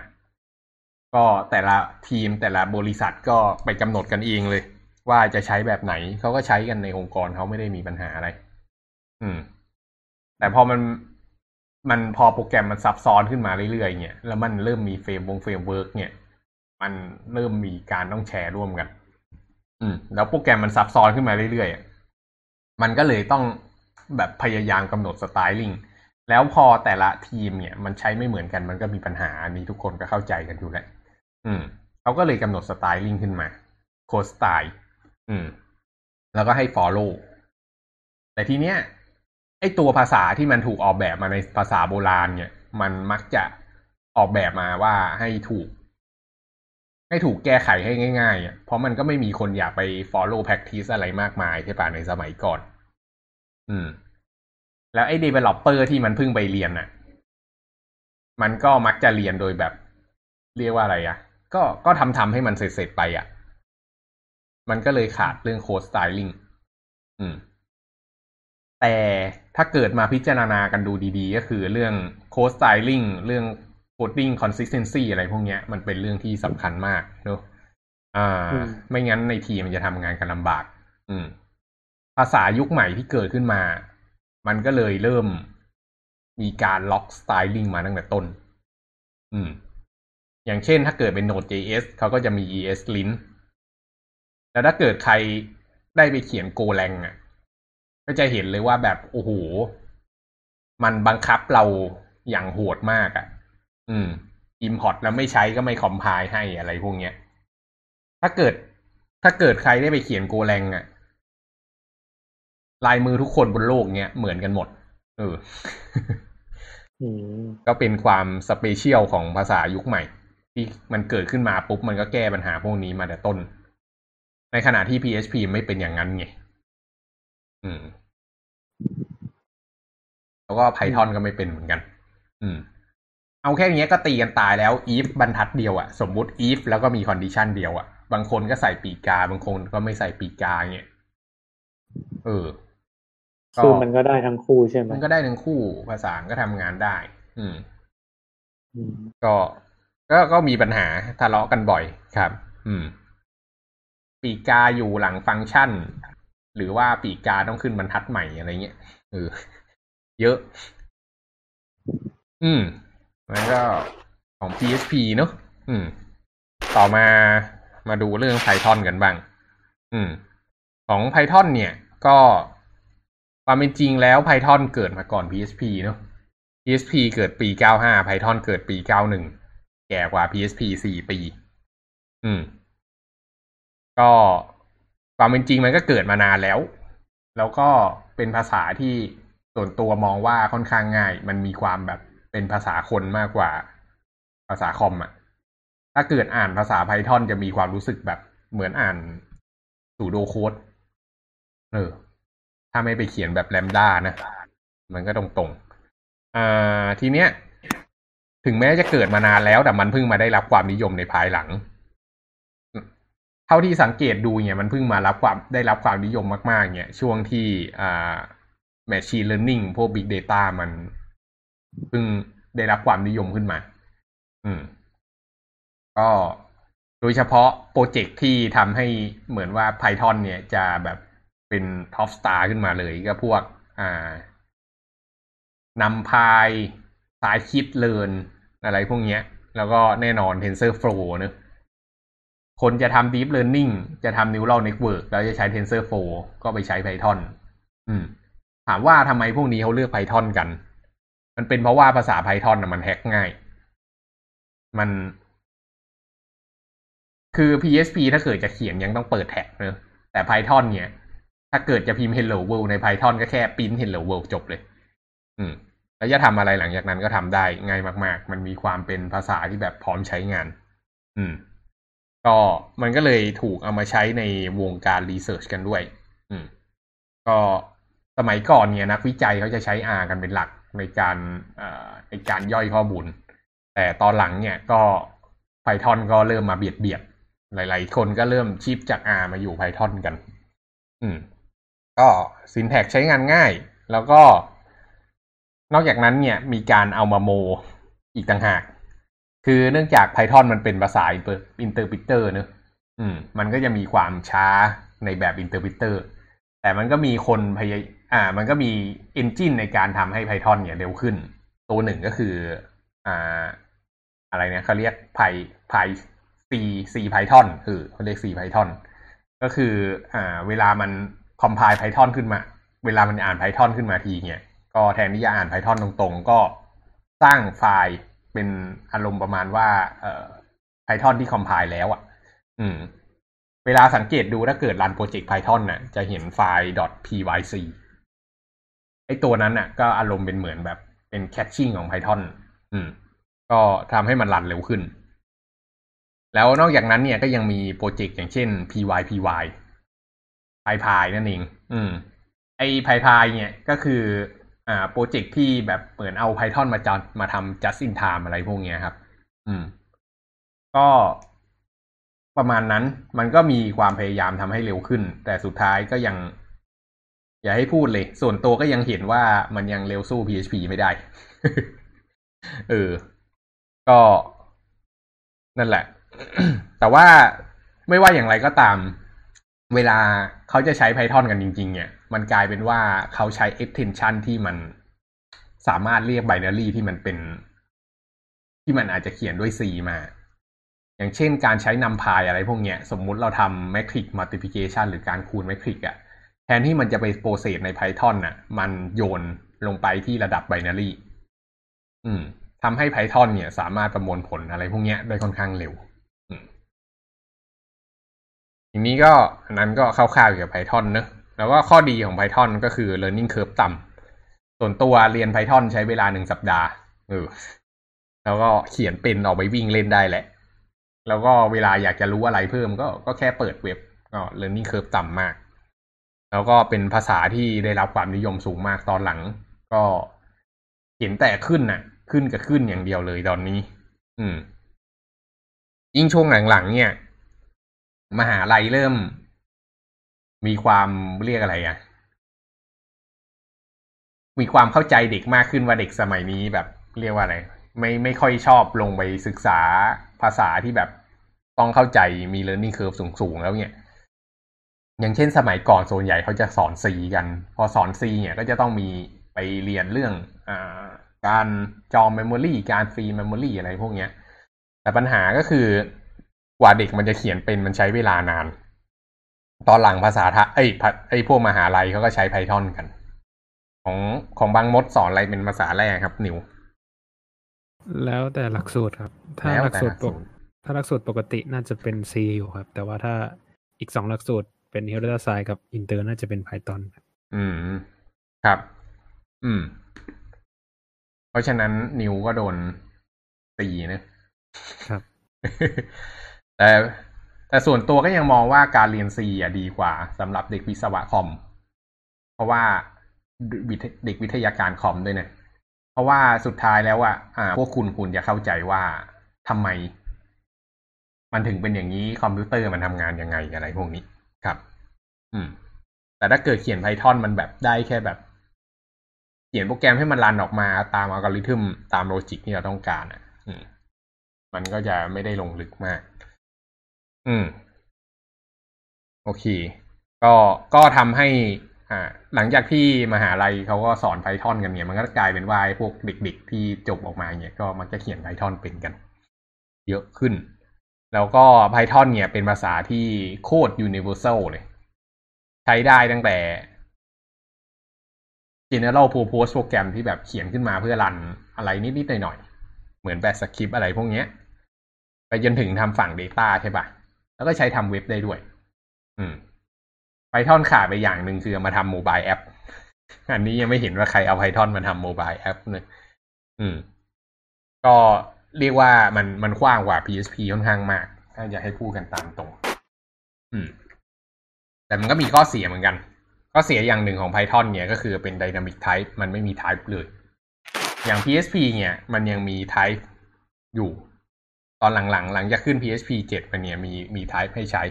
ก็แต่ละทีมแต่ละบริษัทก็ไปกำหนดกันเองเลย ว่าจะใช้แบบไหนเขาก็ใช้กันในองค์กรเขาไม่ได้มีปัญหาอะไร อืม แต่พอมันมันพอโปรแกรมมันซับซ้อนขึ้นมาเรื่อยๆเนี่ยแล้วมันเริ่มมี frame วง framework เนี่ย มันเริ่มมีการต้องแชร์ร่วมกัน อืม แล้วโปรแกรมมันซับซ้อนขึ้นมาเรื่อยๆอะมันก็เลยต้อง แบบพยายามกำหนด styling แล้วพอแต่ละทีมเนี่ย มันใช้ไม่เหมือนกันมันก็มีปัญหาอันนี้ทุกคนก็เข้าใจกันอยู่แหละอืมเขาก็เลยกำหนดสไตลิ่งขึ้นมา โค้ดสไตล์อืม แล้วก็ให้ follow แต่ทีเนี้ยไอตัวภาษาที่มันถูกออกแบบมาในภาษาโบราณ เนี่ย มันมักจะออกแบบมาว่าให้ถูก ให้ถูกแก้ไขให้ง่ายๆอะเพราะมันก็ไม่มีคนอยากไป follow practice อะไรมากมายใช่ป่ะในสมัยก่อน อืม แล้วไอ้ developer ที่มันเพิ่งไปเรียนน่ะ มันก็มักจะเรียนโดยแบบ เรียกว่าอะไรอะ ก็ก็ทำทำให้มันเสร็จๆไปอะ มันก็เลยขาดเรื่องโค้ดสไตลิ่งอืม แต่ถ้าเกิดมาพิจารณากันดูดีๆ ก็คือเรื่องโค้ดสไตลิ่งเรื่อง coding consistency อะไรพวกเนี้ย มันเป็นเรื่องที่สำคัญมากเนอะอ่าอืมไม่งั้นในทีมมันจะทำงานกันลำบาก อืม ภาษายุคใหม่ที่เกิดขึ้นมา มันก็เลยเริ่มมีการล็อกสไตลิ่งมาตั้งแต่ต้น อืม อย่างเช่นถ้าเกิดเป็น Node.js เขาก็จะมี ESLint แล้วถ้าเกิดใครได้ไปเขียน Golang อะ ก็จะเห็นเลยว่าแบบ โอ้โห มันบังคับเราอย่างโหดมากอะ อืม import แล้วไม่ใช้ก็ไม่ compile ให้อะไรพวกเนี้ย ถ้าเกิดถ้าเกิดใครได้ไปเขียนโกแรงอะ ลายมือทุกคนบนโลกเนี้ยเหมือนกันหมด เอออืมก็เป็นความสเปเชียลของภาษายุคใหม่ ที่มันเกิดขึ้นมาปุ๊บ มันก็แก้ปัญหาพวกนี้มาแต่ต้น ในขณะที่ PHP ไม่เป็นอย่างนั้นไงอืม แล้วก็ Python ก็ไม่เป็นเหมือนกัน อืม เอาแค่นี้ก็ตีกันตายแล้ว if บรรทัดเดียวอะสมมุติ if แล้วก็มี condition เดียวอะบางคนก็ใส่ปีกา บางคนก็ไม่ใส่ปีกาเงี้ยเออ คือมันก็ได้ทั้งคู่ใช่ไหมมันก็ได้ทั้งคู่ภาษาก็ทำงานได้อืมอืมก็ก็ก็มีปัญหาทะเลาะกันบ่อยครับ อืม ปีกาอยู่หลังฟังก์ชัน หรือว่าปีกาต้องขึ้นบรรทัดใหม่อะไรเงี้ยเออเยอะ อืมแล้วก็ของ PHP เนอะอืม ต่อมามาดูเรื่อง Python กันบ้าง อืม ของ Python เนี่ย ก็ ความเป็นจริงแล้ว Python เกิดมาก่อน PHP เนอะ PHP เกิดปี 95 Python เกิดปี 91 แก่กว่า PHP 4 ปี อืม ก็ความเป็นจริงมันก็เกิดมานานแล้ว แล้วก็เป็นภาษาที่ส่วนตัวมองว่าค่อนข้างง่าย มันมีความแบบเป็นภาษาคนมากกว่าภาษาคอมอะถ้าเกิดอ่านภาษา Python จะมีความรู้สึกแบบเหมือนอ่านสูโดโค้ด เออ ถ้าไม่ไปเขียนแบบแลมด้านะ มันก็ตรงๆอ่าทีเนี้ย ถึงแม้จะเกิดมานานแล้วแต่มันเพิ่งมาได้รับความนิยมในภายหลัง เท่าที่สังเกตดูเนี่ยมันเพิ่งมารับความได้รับความนิยมมากๆ เนี่ย ช่วงที่อ่า machine learning พวก big data มันเพิ่งได้รับความนิยมขึ้นมา อืม ก็โดยเฉพาะโปรเจกต์ที่ทำให้เหมือนว่า Python เนี่ยจะแบบ เป็น top star ขึ้นมาเลยก็พวก อ่า NumPy scikit-learn อะไรพวกเนี้ย แล้วก็แน่นอน TensorFlow เนอะคนจะทำ Deep Learning จะทำ Neural Network แล้วจะใช้ TensorFlow ก็ไปใช้ Python อืม ถามว่าทำไมพวกนี้เขาเลือก Python กัน มันเป็นเพราะว่าภาษา Python นมันแฮกง่าย มันคือ PHP ถ้าเกิดจะเขียนยังต้องเปิดแท็กเนอะแต่ Python เนี่ย ถ้าเกิดจะพิมพ์ Hello World ใน Python ก็แค่พิมพ์ Hello World จบเลย อืม แล้วจะทำอะไรหลังจากนั้นก็ทำได้ง่ายมาก ๆ มันมีความเป็นภาษาที่แบบพร้อมใช้งาน อืม ก็มันก็เลยถูกเอามาใช้ในวงการรีเสิร์ชกันด้วย อืม ก็สมัยก่อนเนี่ยนักวิจัยเขาจะใช้ R กันเป็นหลักในการในการย่อยข้อมูล แต่ตอนหลังเนี่ยก็ Python ก็เริ่มมาเบียดเบียด หลาย ๆ คนก็เริ่มชิปจาก R มาอยู่ Python กัน อืม ก็ syntax ใช้งานง่าย แล้วก็นอกจากนั้นเนี่ยมีการเอามาโมอีกต่างหาก คือเนื่องจาก Python มันเป็นภาษา interpreter เนอะอืม มันก็จะมีความช้าในแบบ interpreter แต่มันก็มีคนพยายอ่า มันก็มี engine ในการทำให้ Python เนี่ยเร็วขึ้น ตัวหนึ่งก็คือ อ่า อะไรเนี่ยเขาเรียก Py Py C C Python คือเขาเรียก C Python ก็คือ อ่า เวลามัน compile Python ขึ้นมา เวลามันอ่าน Python ขึ้นมาทีเนี่ย ก็แทนที่จะอ่าน Python ตรงๆ ก็สร้างไฟล์เป็นอารมณ์ประมาณว่า เอ่อ Python ที่ compile แล้วอะ อืม เวลาสังเกตดูถ้าเกิด run โปรเจกต์ Python น่ะ จะเห็นไฟล์ .pyc ไอ้ตัวนั้นน่ะ ก็อารมณ์เป็นเหมือนแบบเป็น caching ของ Python อืม ก็ทำให้มัน run เร็วขึ้น แล้วนอกจากนั้นเนี่ยก็ยังมีโปรเจกต์อย่างเช่น PyPy pypy นั่นเอง อืม ไอ pypy เนี่ยก็คืออ่าโปรเจกต์ที่แบบเหมือนเอา Python มาจัดมาทำ just in time อะไรพวกเนี้ยครับ อืม ก็ประมาณนั้นมันก็มีความพยายามทำให้เร็วขึ้น แต่สุดท้ายก็ยัง อย่าให้พูดเลย ส่วนตัวก็ยังเห็นว่ามันยังเร็วสู้ PHP ไม่ได้ เออ ก็นั่นแหละ แต่ว่าไม่ว่าอย่างไรก็ตาม เวลาเขาจะใช้ Python กันจริง ๆ เนี่ย มันกลายเป็นว่าเขาใช้ extension ที่มันสามารถเรียก binary ที่มันเป็น ที่มันอาจจะเขียนด้วย C มา อย่างเช่นการใช้นำพายอะไรพวกเนี้ย สมมุติเราทำ matrix multiplication หรือการคูณ matrix อะแทนที่มันจะไปโปรเซสใน Python น่ะ มันโยนลงไปที่ระดับ binary อืมทำให้ Python เนี่ยสามารถประมวลผลอะไรพวกเนี้ยได้ค่อนข้างเร็ว ทีนี้ก็อันนั้นก็คร่าวๆเกี่ยวกับ Python เนอะแล้วก็ข้อดีของ Python ก็คือ learning curve ต่ำส่วนตัวเรียน Python ใช้เวลาหนึ่งสัปดาห์เออแล้วก็เขียนเป็นออกไปวิ่งเล่นได้แหละ แล้วก็เวลาอยากจะรู้อะไรเพิ่มก็ก็แค่เปิดเว็บก็ learning curve ต่ำมาก แล้วก็เป็นภาษาที่ได้รับความนิยมสูงมากตอนหลัง ก็เห็นแต่ขึ้นน่ะ ขึ้นกับขึ้นอย่างเดียวเลยตอนนี้ อืม ยิ่งช่วงหลังๆเนี่ย มหาลัยเริ่มมีความเรียกอะไรอะ มีความเข้าใจเด็กมากขึ้นว่าเด็กสมัยนี้แบบเรียกว่าอะไร ไม่ไม่ค่อยชอบลงไปศึกษาภาษาที่แบบต้องเข้าใจมี learning curve สูงๆ แล้วเนี่ย อย่างเช่นสมัยก่อนส่วนใหญ่เขาจะสอน C กัน พอสอน C เนี่ยก็จะต้องมีไปเรียนเรื่องอ่าการจอง memory การ free memory อะไรพวกเนี้ย แต่ปัญหาก็คือ กว่าเด็กมันจะเขียนเป็นมันใช้เวลานาน ตอนหลังภาษาทะไอ้ไอ้พวกมหาลัยเขาก็ใช้ Python กัน ของของบางมดสอนอะไรเป็นภาษาแรกครับ นิว แล้วแต่หลักสูตรครับ ถ้าแล้วหลักแต่สูหตลัรกปสูกตรถ้าหลักสูตรปกติน่าจะเป็น C อยู่ครับ แต่ว่าถ้าอีกสองหลักสูตรเป็น h e r o d a s i กับ Inter น่าจะเป็น Python ครับอืม ครับ อืม เพราะฉะนั้นนิวก็โดนตีนะครับ แต่แต่ส่วนตัวก็ยังมองว่าการเรียนซีอะดีกว่าสำหรับเด็กวิศวะคอม เพราะว่าเด็กวิทยาการคอมด้วยเนี่ยเพราะว่าสุดท้ายแล้วอะอ่าพวกคุณคุณจะเข้าใจว่าทำไม มันถึงเป็นอย่างนี้คอมพิวเตอร์มันทำงานยังไงอะไรพวกนี้ครับ อืม แต่ถ้าเกิดเขียน Python มันแบบได้แค่แบบ เขียนโปรแกรมให้มัน run ออกมาตามอัลกอริทึมตาม logic ที่เราต้องการอะ อืม มันก็จะไม่ได้ลงลึกมาก อืม โอเค ก็ก็ทำให้ อ่า หลังจากที่มหาลัยเขาก็สอน Python กันเนี่ย มันก็กลายเป็นว่าพวกเด็กๆที่จบออกมาเนี่ย ก็มักจะเขียน Python เป็นกัน เยอะขึ้น แล้วก็ Python เนี่ยเป็นภาษาที่โคตร universal เลย ใช้ได้ตั้งแต่ general purpose โปรแกรมที่แบบเขียนขึ้นมาเพื่อรันอะไรนิดๆหน่อยๆเหมือนแบบสคริปอะไรพวกเนี้ย ไปจนถึงทำฝั่ง Data ใช่ปะ แล้วก็ใช้ทำเว็บได้ด้วย อืม Python ขาดไปอย่างหนึ่งคือเอามาทำ mobile app อันนี้ยังไม่เห็นว่าใครเอา Python มาทำ mobile app เลยอืม ก็เรียกว่ามันมันกว้างกว่า PHP ค่อนข้างมาก ถ้าจะให้พูดกันตามตรง อืม แต่มันก็มีข้อเสียเหมือนกัน ข้อเสียอย่างหนึ่งของ Python เนี่ยก็คือเป็น Dynamic Type มันไม่มี Type เลย อย่าง PHP เนี่ย มันยังมี Type อยู่ ตอนหลังๆ หลังจากขึ้น PHP 7มันเนี่ยมีมี Type ให้ใช้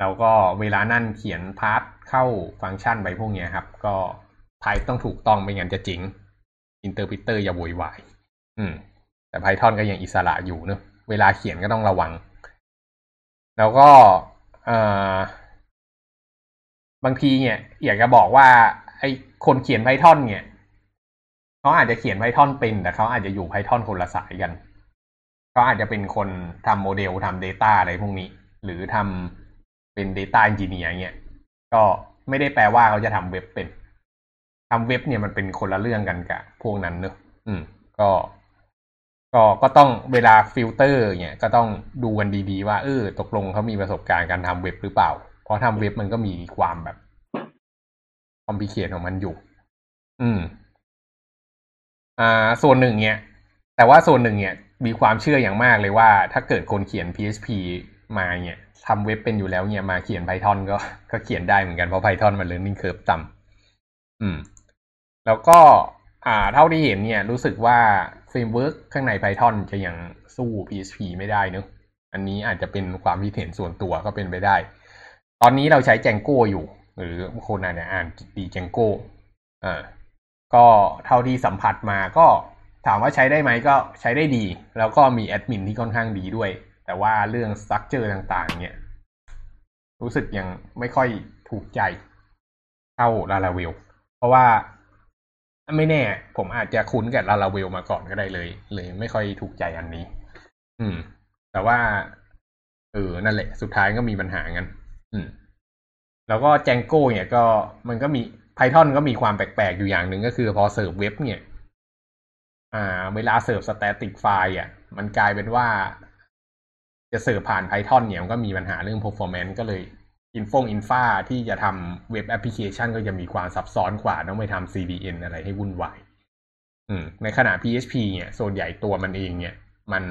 แล้วก็เวลานั่นเขียนพาร์ทเข้าฟังก์ชันไปพวกเนี้ยครับ ก็ Type ต้องถูกต้องไม่งั้นจะจริง Interpreter อย่าโวยวายอืม แต่ Python ก็ยังอิสระอยู่เนอะเวลาเขียนก็ต้องระวัง แล้วก็เออบางทีเนี่ยอยากจะบอกว่า ไอ้คนเขียน Python เนี่ยเขาอาจจะเขียน Python เป็น แต่เขาอาจจะอยู่ Python คนละสายกัน เขาอาจจะเป็นคนทำโมเดลทำ Data อะไรพวกนี้ หรือทำเป็น Data Engineer เนี่ยก็ไม่ได้แปลว่าเขาจะทำเว็บเป็นทำเว็บเนี่ยมันเป็นคนละเรื่องกันกับพวกนั้นเนอะอืม ก็ ก็ก็ต้องเวลาฟิลเตอร์เนี่ยก็ต้องดูกันดีๆว่าเออตกลงเขามีประสบการณ์การทำเว็บหรือเปล่า เพราะทำเว็บมันก็มีความแบบcomplicate ของมันอยู่ อืม อ่า ส่วนหนึ่งเนี่ย แต่ว่าส่วนหนึ่งเนี่ย มีความเชื่ออย่างมากเลยว่า ถ้าเกิดคนเขียน PHP มาเนี่ยทำเว็บเป็นอยู่แล้วเนี่ยมาเขียน Python ก็ก็เขียนได้เหมือนกันเพราะ Python มัน learning curve ต่ำอืม แล้วก็อ่าเท่าที่เห็นเนี่ยรู้สึกว่า framework ข้างใน Python จะยังสู้ PHP ไม่ได้เนอะอันนี้อาจจะเป็นความคิดเห็นส่วนตัวก็เป็นไปได้ ตอนนี้เราใช้ Django อยู่ หรือคนอาจจะอ่านดี Django อ่าก็เท่าที่สัมผัสมาก็ ถามว่าใช้ได้ไหมก็ใช้ได้ดี แล้วก็มีแอดมินที่ค่อนข้างดีด้วย แต่ว่าเรื่องสตรัคเจอร์ต่างๆ เนี่ย รู้สึกยังไม่ค่อยถูกใจเท่า Laravel เพราะว่าไม่แน่ ผมอาจจะคุ้นกับ Laravel มาก่อนก็ได้เลย เลยไม่ค่อยถูกใจอันนี้ อืม แต่ว่า เออ นั่นแหละ สุดท้ายก็มีปัญหากันอืม แล้วก็ Django เนี่ยก็มันก็มี Python ก็มีความแปลกๆอยู่อย่างหนึ่งก็คือพอเสิร์ฟเว็บเนี่ย อ่า เวลาเสิร์ฟ static file อะ มันกลายเป็นว่า จะเสิร์ฟผ่าน Python เนี่ยมันก็มีปัญหาเรื่อง performance ก็เลยอินฟงอินฟาที่จะทำเว็บแอปพลิเคชันก็จะมีความซับซ้อนกว่าต้องไปทำ CDN อะไรให้วุ่นวายในขณะ PHP เนี่ยส่วนใหญ่ตัวมันเองเนี่ย มัน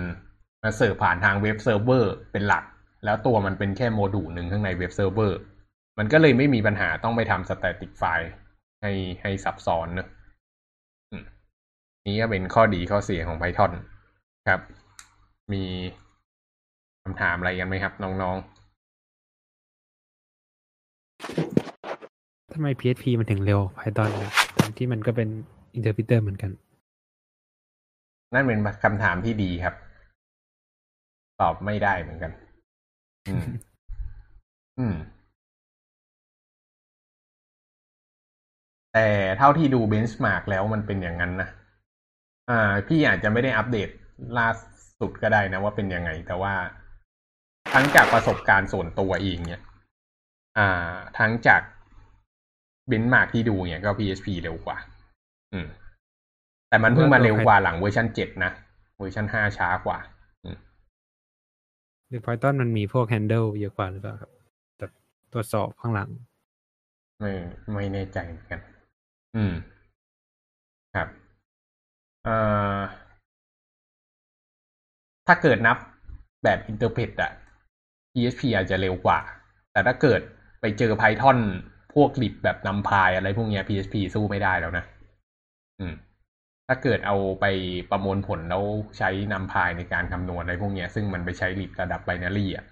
มันเสิร์ฟผ่านทาง web server เป็นหลัก แล้วตัวมันเป็นแค่โมดูลหนึ่งข้างใน web server มันก็เลยไม่มีปัญหาต้องไปทำ static file ให้ให้ซับซ้อนเนอะ นี่ก็เป็นข้อดีข้อเสียของ Python ครับ มีคำถามอะไรกันไหมครับ น้องๆทำไม PHP มันถึงเร็ว Python ทั้งที่มันก็เป็น interpreter เหมือนกัน นั่นเป็นคำถามที่ดีครับ ตอบไม่ได้เหมือนกัน อืม อืม แต่เท่าที่ดู benchmark แล้วมันเป็นอย่างนั้นนะ อ่าพี่อาจจะไม่ได้อัปเดตล่าสุดก็ได้นะว่าเป็นยังไง แต่ว่า ทั้งจากประสบการณ์ส่วนตัวเองเนี่ย อ่า ทั้งจาก benchmark ที่ดูเนี่ยก็ PHP เร็วกว่า อืม แต่มันเพิ่งมาเร็วกว่าหลังเวอร์ชันเจ็ดนะ เวอร์ชันห้าช้ากว่าอืมหรือ Python มันมีพวก handle เยอะกว่าหรือเปล่าครับแบบตรวจสอบข้างหลัง ไม่ไม่แน่ใจเหมือนกัน อืมครับเอ่อ ถ้าเกิดนับแบบ interpret อะ PHP อาจจะเร็วกว่า แต่ถ้าเกิดไปเจอ Python พวก lib แบบ NumPy อะไรพวกนี้ PHP สู้ไม่ได้แล้วนะ อืม ถ้าเกิดเอาไปประมวลผลแล้วใช้ NumPy ในการคำนวณอะไรพวกนี้ซึ่งมันไปใช้ lib ระดับ binary อะ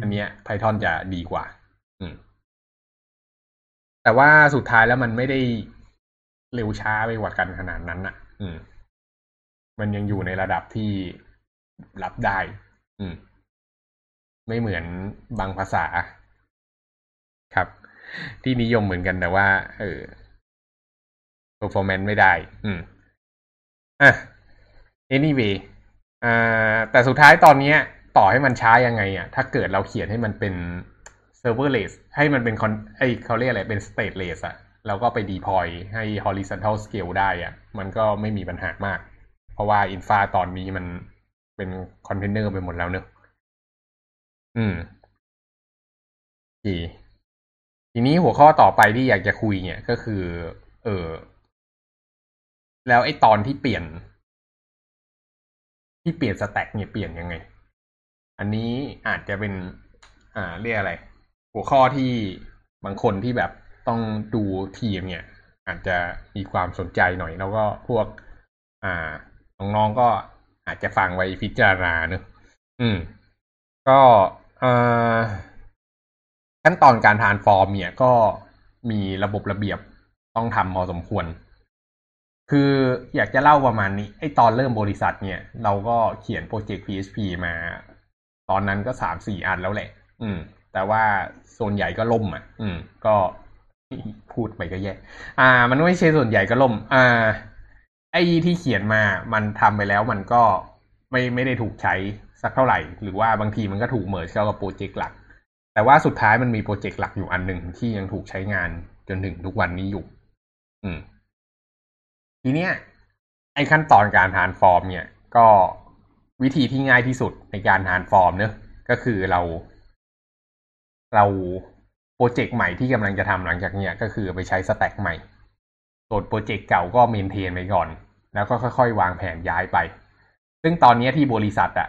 อันเนี้ย Python จะดีกว่า อืม แต่ว่าสุดท้ายแล้วมันไม่ได้เร็วช้าไปกว่ากันขนาดนั้นอะ อืม มันยังอยู่ในระดับที่รับได้ อืม ไม่เหมือนบางภาษา ครับ ที่นิยมเหมือนกันแต่ว่า เออ performance ไม่ได้ อืม อะ anyway อ่าแต่สุดท้ายตอนนี้ต่อให้มันช้ายังไงอะ ถ้าเกิดเราเขียนให้มันเป็น serverless ให้มันเป็นคอนไอเขาเรียกอะไรเป็น stateless อะ แล้วก็ไป deploy ให้ horizontal scale ได้อะมันก็ไม่มีปัญหามาก เพราะว่าอินฟาตอนนี้มันเป็นคอนเทนเนอร์ไปหมดแล้วเนอะอืมทีทีนี้หัวข้อต่อไปที่อยากจะคุยเนี่ยก็คือ เออแล้วไอ้ตอนที่เปลี่ยน ที่เปลี่ยนสแต็กเนี่ยเปลี่ยนยังไง อันนี้อาจจะเป็น อ่าเรียกอะไร หัวข้อที่บางคนที่แบบ ต้องดูทีมเนี่ย อาจจะมีความสนใจหน่อย แล้วก็พวก อ่าน้องๆก็อาจจะฟังไว้พิจารณาเนอะอืม ก็ขั้นตอนการทานฟอร์มเนี่ยก็มีระบบระเบียบต้องทำพอสมควร คืออยากจะเล่าประมาณนี้ไอตอนเริ่มบริษัทเนี่ย เราก็เขียนโปรเจกต์ PHP มา ตอนนั้นก็สามสี่อันแล้วแหละ อืม แต่ว่าส่วนใหญ่ก็ล่มอะ อืม ก็ พูดไปก็แย่ อ่า มันไม่ใช่ส่วนใหญ่ก็ล่ม อ่า ไอ้ที่เขียนมา มันทำไปแล้วมันก็ไม่ไม่ได้ถูกใช้สักเท่าไหร่ หรือว่าบางทีมันก็ถูกเมิร์ชเข้ากับโปรเจกต์หลัก แต่ว่าสุดท้ายมันมีโปรเจกต์หลักอยู่อันหนึ่งที่ยังถูกใช้งานจนถึงทุกวันนี้อยู่ อืม ทีเนี้ย ไอ้ขั้นตอนการ transform เนี่ย ก็วิธีที่ง่ายที่สุดในการ transform เนอะก็คือเรา เรา โปรเจกต์ใหม่ที่กำลังจะทำหลังจากเนี้ยก็คือไปใช้ stack ใหม่ส่วนโปรเจกต์เก่าก็ maintain ไปก่อน แล้วก็ค่อยๆ วางแผนย้ายไป ซึ่งตอนนี้ที่บริษัทอะ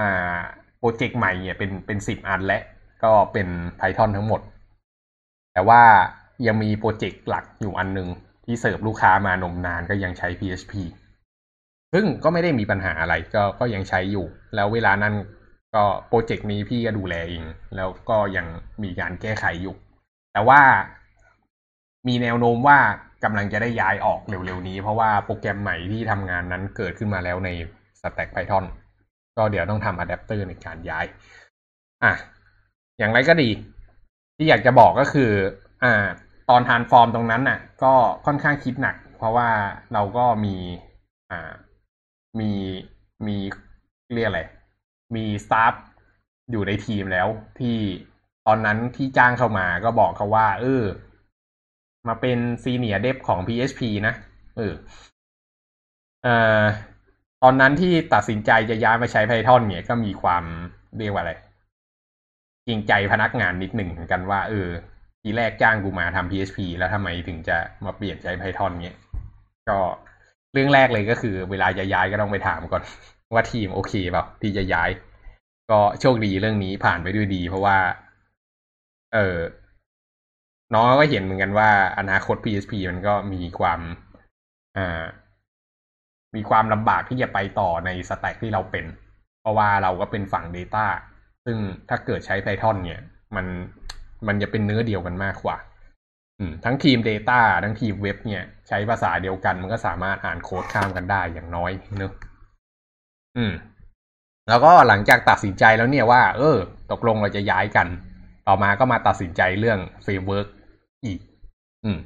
อ่าโปรเจกต์ใหม่เนี่ยเป็นเป็นสิบอันและก็เป็น Python ทั้งหมด แต่ว่ายังมีโปรเจกต์หลักอยู่อันหนึ่งที่เสิร์ฟลูกค้ามานมนานก็ยังใช้ PHP ซึ่งก็ไม่ได้มีปัญหาอะไรก็ก็ยังใช้อยู่ แล้วเวลานั้น ก็โปรเจกต์นี้พี่ก็ดูแลเอง แล้วก็ยังมีการแก้ไขอยู่แต่ว่ามีแนวโน้มว่ากำลังจะได้ย้ายออกเร็วๆนี้ เพราะว่าโปรแกรมใหม่ที่ทำงานนั้นเกิดขึ้นมาแล้วใน Stack Python ก็เดี๋ยวต้องทำอะแดปเตอร์ในการย้าย อะ อย่างไรก็ดี ที่อยากจะบอกก็คือ อ่า ตอนทานฟอร์มตรงนั้นน่ะ ก็ค่อนข้างคิดหนัก เพราะว่าเราก็มี อ่า มี มีเรียกอะไร มีสตาฟอยู่ในทีมแล้วที่ตอนนั้นที่จ้างเข้ามาก็บอกเขาว่า เออ มาเป็นซีเนียร์เดฟของ PHP นะ เออเอ่อตอนนั้นที่ตัดสินใจจะย้ายมาใช้ Python เนี่ยก็มีความเรียกว่าอะไรจริงใจพนักงานนิดหนึ่งเหมือนกันว่า เออ ทีแรกจ้างกูมาทำ PHP แล้วทำไมถึงจะมาเปลี่ยนใช้ Python เนี่ยก็เรื่องแรกเลยก็คือ เวลาจะย้ายก็ต้องไปถามก่อน ว่าทีมโอเคเปล่าที่จะย้าย ก็โชคดีเรื่องนี้ผ่านไปด้วยดี เพราะว่า เออน้องก็เห็นเหมือนกันว่าอนาคต PSP มันก็มีความอ่ามีความลำบากที่จะไปต่อใน stack ที่เราเป็น เพราะว่าเราก็เป็นฝั่ง Data ซึ่งถ้าเกิดใช้ Python เนี่ย มันมันจะเป็นเนื้อเดียวกันมากกว่าทั้งทีม Data ทั้งทีมเว็บเนี่ย ใช้ภาษาเดียวกันมันก็สามารถอ่านโค้ดข้ามกันได้อย่างน้อยเนอะ อืม แล้วก็หลังจากตัดสินใจแล้วเนี่ยว่า เออ ตกลงเราจะย้ายกัน ต่อมาก็มาตัดสินใจเรื่อง frameworkอีก อืม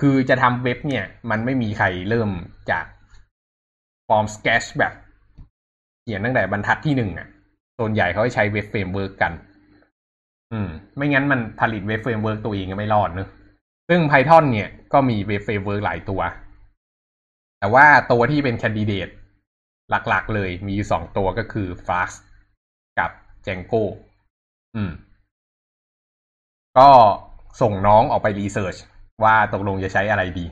คือจะทำเว็บเนี่ย มันไม่มีใครเริ่มจาก from scratch แบบเขียนตั้งแต่บรรทัดที่หนึ่งอะส่วนใหญ่เขาใช้ web framework กัน อืม ไม่งั้นมันผลิต web framework ตัวเองก็ไม่รอดเนอะซึ่ง Python เนี่ยก็มี web framework หลายตัว แต่ว่าตัวที่เป็น candidate หลักๆเลยมีสองตัวก็คือ Flask กับ Django อืม ก็ส่งน้องออกไป research ว่าตกลงจะใช้อะไรดี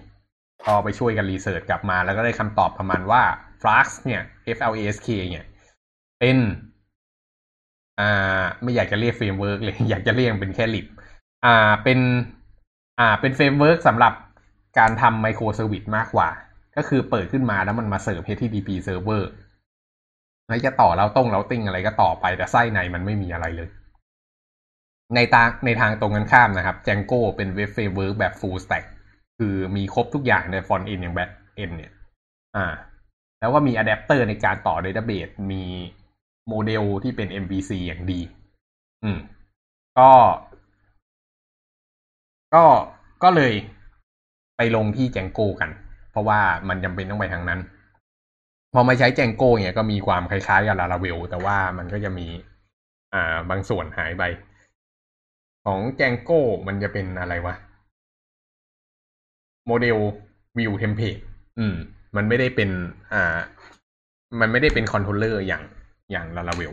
ก็ไปช่วยกัน research กลับมา แล้วก็ได้คำตอบประมาณว่า Flask เนี่ย F L A S K เนี่ย เป็น อ่า ไม่อยากจะเรียก framework เลย อยากจะเรียกเป็นแค่ lib อ่า เป็น อ่า เป็น framework สำหรับการทำ microservice มากกว่า ก็คือเปิดขึ้นมาแล้วมันมา serve HTTP server แล้วจะต่อ routing routing อะไรก็ต่อไปแต่ไส้ในมันไม่มีอะไรเลย ในทางในทางตรงกันข้ามนะครับ Django เป็น web framework แบบ full stack คือมีครบทุกอย่างใน front end อย่าง back end เนี่ย อ่า แล้วก็มีอะแดปเตอร์ในการต่อ database มีโมเดลที่เป็น MVC อย่างดี อืม ก็ ก็ก็เลยไปลงที่ Django กัน เพราะว่ามันจำเป็นต้องไปทางนั้น พอมาใช้ Django เนี่ยก็มีความคล้ายๆกับ Laravel แต่ว่ามันก็จะมี อ่าบางส่วนหายไป ของ Django มันจะเป็นอะไรวะโมเดล view template อืม มันไม่ได้เป็น อ่า มันไม่ได้เป็นคอนโทรลเลอร์อย่างอย่าง Laravel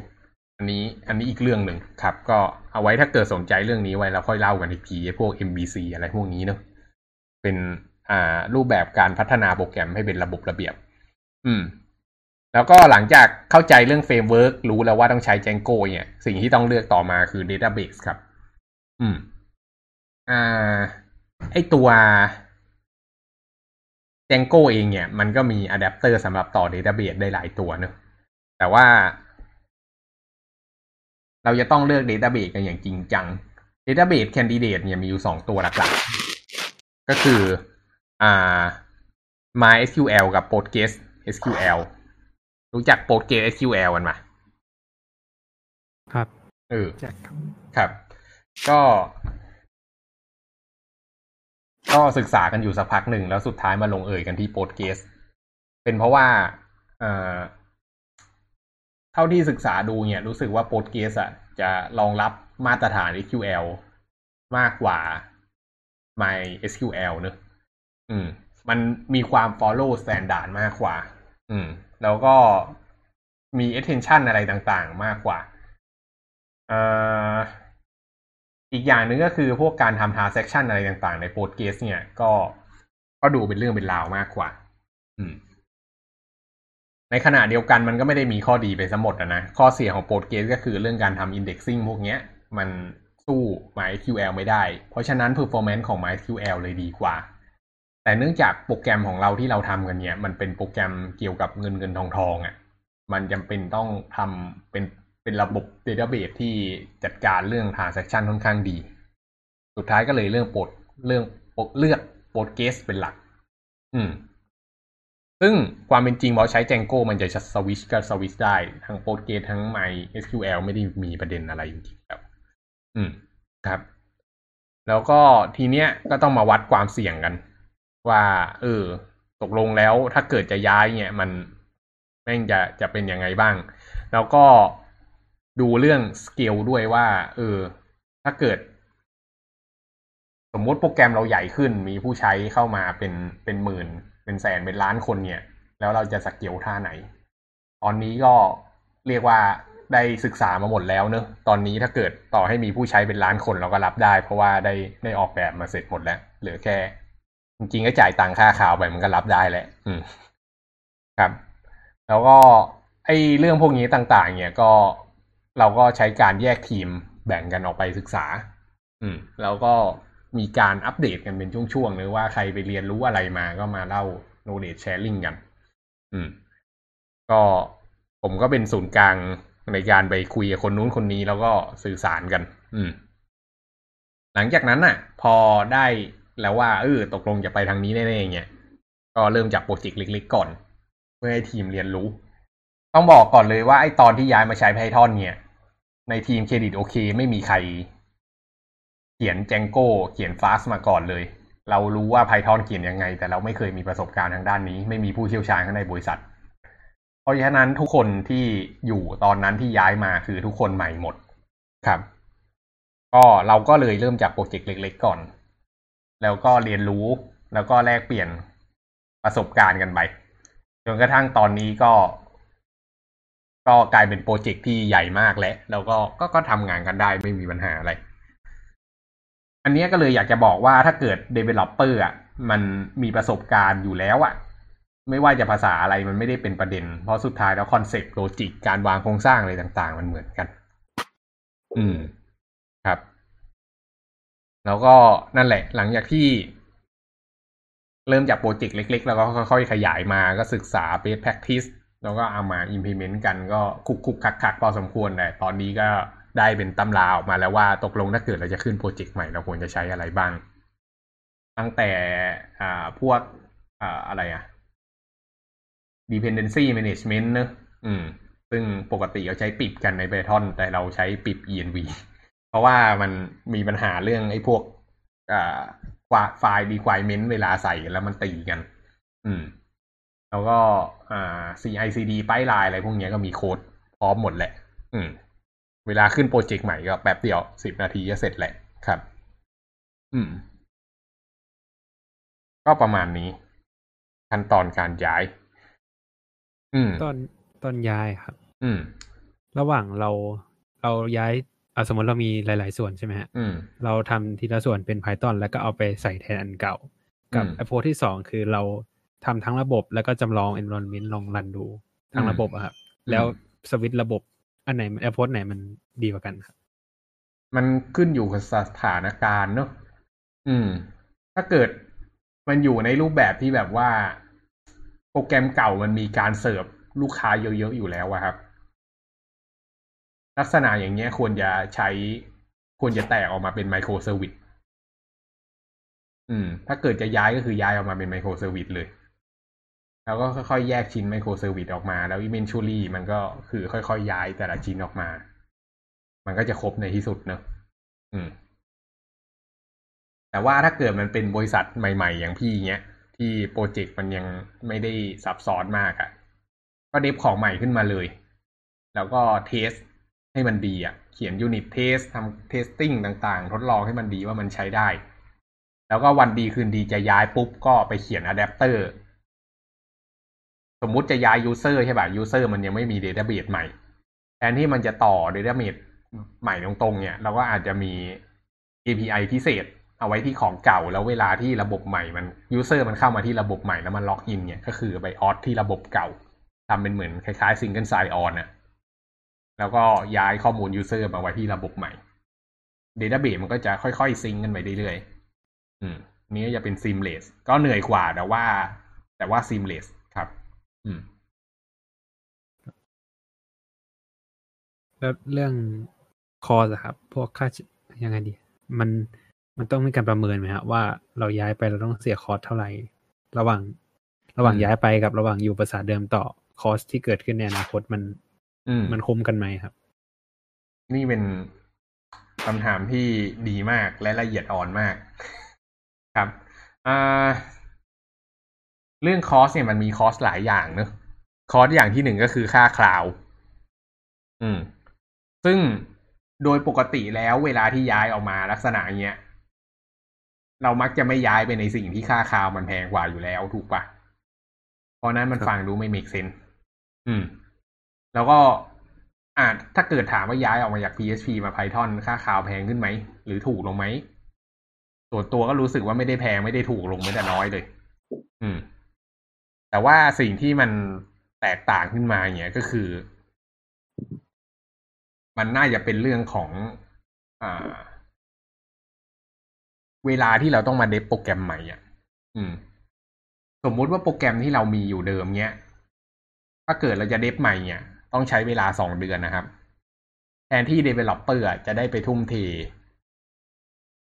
อันนี้ อันนี้อีกเรื่องหนึ่งครับ ก็เอาไว้ถ้าเกิดสนใจเรื่องนี้ไว้แล้วค่อยเล่ากันอีกทีพวก MVC อะไรพวกนี้เนอะเป็น อ่า รูปแบบการพัฒนาโปรแกรมให้เป็นระบบระเบียบ อืม แล้วก็หลังจากเข้าใจเรื่อง framework รู้แล้วว่าต้องใช้ Django เนี่ย สิ่งที่ต้องเลือกต่อมาคือ Database ครับ อืม อ่า ไอตัว Django เองเนี่ย มันก็มีอะแดปเตอร์สำหรับต่อ Database ได้หลายตัวเนอะแต่ว่า เราจะต้องเลือก Database กันอย่างจริงจัง Database Candidate เนี่ยมีอยู่สองตัวหลักๆ ก็คือ อ่า MySQL กับ Postgres SQL รู้จัก Postgres SQL กันไหมครับเออแจ็คครับครับ ก็ ก็ศึกษากันอยู่สักพักหนึ่งแล้วสุดท้ายมาลงเอยกันที่โปรตเกสเป็นเพราะว่าเอ่อเท่าที่ศึกษาดูเนี่ยรู้สึกว่าโปรตเกสอะ จะรองรับมาตรฐาน SQL มากกว่า MySQL เนอะ อืม มันมีความ follow standard มากกว่า อืม แล้วก็มี attention อะไรต่างๆ มากกว่าเอ่ออีกอย่างหนึ่งก็คือพวกการทำ transaction อะไรต่างๆ ใน Postgres เนี่ยก็ก็ดูเป็นเรื่องเป็นราวมากกว่า อืม ในขณะเดียวกันมันก็ไม่ได้มีข้อดีไปสมหมดอะนะ ข้อเสียของ Postgres ก็คือเรื่องการทำ indexing พวกเนี้ย มันสู้ MySQL ไม่ได้ เพราะฉะนั้น performance ของ MySQL เลยดีกว่า แต่เนื่องจากโปรแกรมของเราที่เราทำกันเนี่ย มันเป็นโปรแกรมเกี่ยวกับเงินเงินทองทองอะ่ะ มันจำเป็นต้องทำเป็นเป็นระบบ Database ที่จัดการเรื่อง transaction ค่อนข้างดี สุดท้ายก็เลยเรื่องโปรดเรื่องเลือก Postgres เป็นหลัก อืม ซึ่งความเป็นจริงพอใช้ Django มันจะสวิชก็สวิชได้ ทั้ง Postgres ทั้ง MySQL ไม่ได้มีประเด็นอะไรจริงๆครับอืมครับ แล้วก็ทีเนี้ยก็ต้องมาวัดความเสี่ยงกัน ว่า เออ ตกลงแล้วถ้าเกิดจะย้ายเนี่ยมันแม่งจะจะเป็นยังไงบ้าง แล้วก็ดูเรื่องสเกลด้วยว่า เออ ถ้าเกิด สมมติโปรแกรมเราใหญ่ขึ้น มีผู้ใช้เข้ามาเป็นเป็นหมื่น เป็นแสนเป็นล้านคนเนี่ย แล้วเราจะสเกลท่าไหน ตอนนี้ก็เรียกว่าได้ศึกษามาหมดแล้วเนอะตอนนี้ถ้าเกิดต่อให้มีผู้ใช้เป็นล้านคนเราก็รับได้ เพราะว่าได้ได้ออกแบบมาเสร็จหมดแล้ว เหลือแค่ จริงๆก็จ่ายตังค่าข่าวไปมันก็รับได้แหละ อืมครับ แล้วก็ไอ้เรื่องพวกนี้ต่าง ๆ เนี่ยก็เราก็ใช้การแยกทีมแบ่งกันออกไปศึกษา อืม แล้วก็มีการอัปเดตกันเป็นช่วงๆเลยว่าใครไปเรียนรู้อะไรมาก็มาเล่า knowledge sharing กัน อืม ก็ผมก็เป็นศูนย์กลางในการไปคุยกับคนนู้นคนนี้แล้วก็สื่อสารกัน อืม หลังจากนั้นน่ะ พอได้ แล้วว่าเออตกลงจะไปทางนี้แน่ๆเงี้ยก็เริ่มจากโปรเจกต์เล็กๆก่อน เพื่อให้ทีมเรียนรู้ ต้องบอกก่อนเลยว่าไอ้ตอนที่ย้ายมาใช้ Python เนี่ย ในทีม Credit OK ไม่มีใคร เขียน Django เขียน Flask มาก่อนเลย เรารู้ว่า Python เขียนยังไง แต่เราไม่เคยมีประสบการณ์ทางด้านนี้ ไม่มีผู้เชี่ยวชาญข้างในบริษัท เพราะฉะนั้นทุกคนที่อยู่ตอนนั้นที่ย้ายมาคือทุกคนใหม่หมดครับ ก็เราก็เลยเริ่มจากโปรเจกต์เล็ก ๆ ก่อน แล้วก็เรียนรู้ แล้วก็แลกเปลี่ยนประสบการณ์กันไปจนกระทั่งตอนนี้ก็ ก็กลายเป็นโปรเจกต์ที่ใหญ่มากแล้วแล้วก็ก็ก็ทำงานกันได้ไม่มีปัญหาอะไร อันนี้ก็เลยอยากจะบอกว่าถ้าเกิด Developer อะมันมีประสบการณ์อยู่แล้วอะ ไม่ว่าจะภาษาอะไรมันไม่ได้เป็นประเด็น เพราะสุดท้ายแล้วคอนเซ็ปต์ logic การวางโครงสร้างอะไรต่าง ๆ มันเหมือนกัน อืม แล้วก็นั่นแหละ หลังจากที่ เริ่มจากโปรเจกต์เล็ก ๆ แล้วก็ค่อยๆขยายมาก็ศึกษา best practice แล้วก็เอามา implement กันก็ขลุกขลุกขลักขลักพอสมควรแต่ตอนนี้ก็ได้เป็นตำราออกมาแล้วว่าตกลงถ้าเกิดเราจะขึ้นโปรเจกต์ใหม่เราควรจะใช้อะไรบ้าง ตั้งแต่อ่าพวกอ่าอะไรอะ dependency management เนอะอืม ซึ่งปกติเราใช้ปิบกันใน Python แต่เราใช้ปิบ env เพราะว่ามันมีปัญหาเรื่องไอ้พวกอ่าไฟล์ requirement เวลาใส่แล้วมันตีกัน อืม แล้วก็อ่า CI/CD ป้ายลายอะไรพวกนี้ก็มีโค้ดพร้อมหมดแหละ อืม เวลาขึ้นโปรเจกต์ใหม่ก็แป๊บเดียวสิบนาทีก็เสร็จแหละครับ อืม ก็ประมาณนี้ ขั้นตอนการย้าย อืม ตอนตอนย้ายครับ อืม ระหว่างเราเราย้าย เอาสมมติเรามีหลาย ๆ ส่วนใช่ไหมฮะอืมเราทำทีละส่วนเป็น Python แล้วก็เอาไปใส่แทนอันเก่า กับอืมอ p โพที่สองคือเราทำทั้งระบบแล้วก็จำลอง environment ลองรันดูทั้งระบบอะครับ แล้วสวิตช์ระบบอันไหนอ p โพไหนมันดีกว่ากันครับ มันขึ้นอยู่กับสถานการณ์เนอะอืม ถ้าเกิดมันอยู่ในรูปแบบที่แบบว่า โปรแกรมเก่ามันมีการเสิร์ฟลูกค้าเยอะ ๆ อยู่แล้วอะครับ ลักษณะอย่างเงี้ยควรจะใช้ ควรจะแตกออกมาเป็น microservice อืม ถ้าเกิดจะย้ายก็คือย้ายออกมาเป็น microservice เลย แล้วก็ค่อยๆแยกชิ้น microservice ออกมา แล้ว eventually มันก็คือค่อยๆย้ายแต่ละชิ้นออกมา มันก็จะครบในที่สุดเนอะอืม แต่ว่าถ้าเกิดมันเป็นบริษัทใหม่ๆ อย่างพี่เงี้ย ที่โปรเจกต์มันยังไม่ได้ซับซ้อนมากอะ่ะ ก็ dev ของใหม่ขึ้นมาเลย แล้วก็ test ให้มันดีอะ่ะ เขียน unit test ทำ testing ต่างๆ ทดลองให้มันดีว่ามันใช้ได้ แล้วก็วันดีคืนดีจะย้ายปุ๊บก็ไปเขียนอะแดปเตอร์สมมุติจะย้าย user ใช่ป่ะ user มันยังไม่มี database ใหม่แทนที่มันจะต่อ database ใหม่ตรงๆเนี่ย เราก็อาจจะมี API พิเศษ เอาไว้ที่ของเก่าแล้วเวลาที่ระบบใหม่มัน user มันเข้ามาที่ระบบใหม่แล้วมัน login เนี่ยก็คือไป auth ที่ระบบเก่าทำเป็นเหมือนคล้ายๆ single sign-on น่ะ แล้วก็ย้ายข้อมูล user มาไว้ที่ระบบใหม่ database มันก็จะค่อยๆ sync กันไปเรื่อยๆอืมนี้ก็จะเป็น seamless ก็เหนื่อยกว่าแต่ว่า แต่ว่า seamlessครับ อืม แล้วเรื่องคอสครับ พวกค่าใช้ยังไงดี มันมันต้องมีการประเมินไหมครับว่าเราย้ายไปเราต้องเสียคอสเท่าไหร่ ระหว่าง ระหว่างอืมย้ายไปกับระหว่างอยู่ภาษาเดิมต่อคอสที่เกิดขึ้นในอนาคตมันอื มมันคุ้มกันไหมครับ นี่เป็นคำถามที่ดีมากและละเอียดอ่อนมาก ครับอ่าเรื่อง cost เนี่ยมันมี cost หลายอย่างเนอะ cost อย่างที่หนึ่งก็คือค่า cloud อืม ซึ่งโดยปกติแล้วเวลาที่ย้ายออกมาลักษณะเนี้ย เรามักจะไม่ย้ายไปในสิ่งที่ค่า cloud มันแพงกว่าอยู่แล้วถูกปะเพราะนั้นมันครับฟังดูไม่ make sense อืม แล้วก็อ่าถ้าเกิดถามว่าย้ายออกมาจาก PHP มา Python ค่า cloud แพงขึ้นไหม หรือถูกลงไหมส่วนตัวก็รู้สึกว่าไม่ได้แพงไม่ได้ถูกลงไม่แต่น้อยเลย อืม แต่ว่าสิ่งที่มันแตกต่างขึ้นมาเนี่ยก็คือ มันน่าจะเป็นเรื่องของอ่า เวลาที่เราต้องมาเดฟโปรแกรมใหม่อะ อืม สมมุติว่าโปรแกรมที่เรามีอยู่เดิมเนี้ยถ้าเกิดเราจะเดฟใหม่เนี่ย ต้องใช้เวลาสองเดือนนะครับ แทนที่ Developer อะจะได้ไปทุ่มเท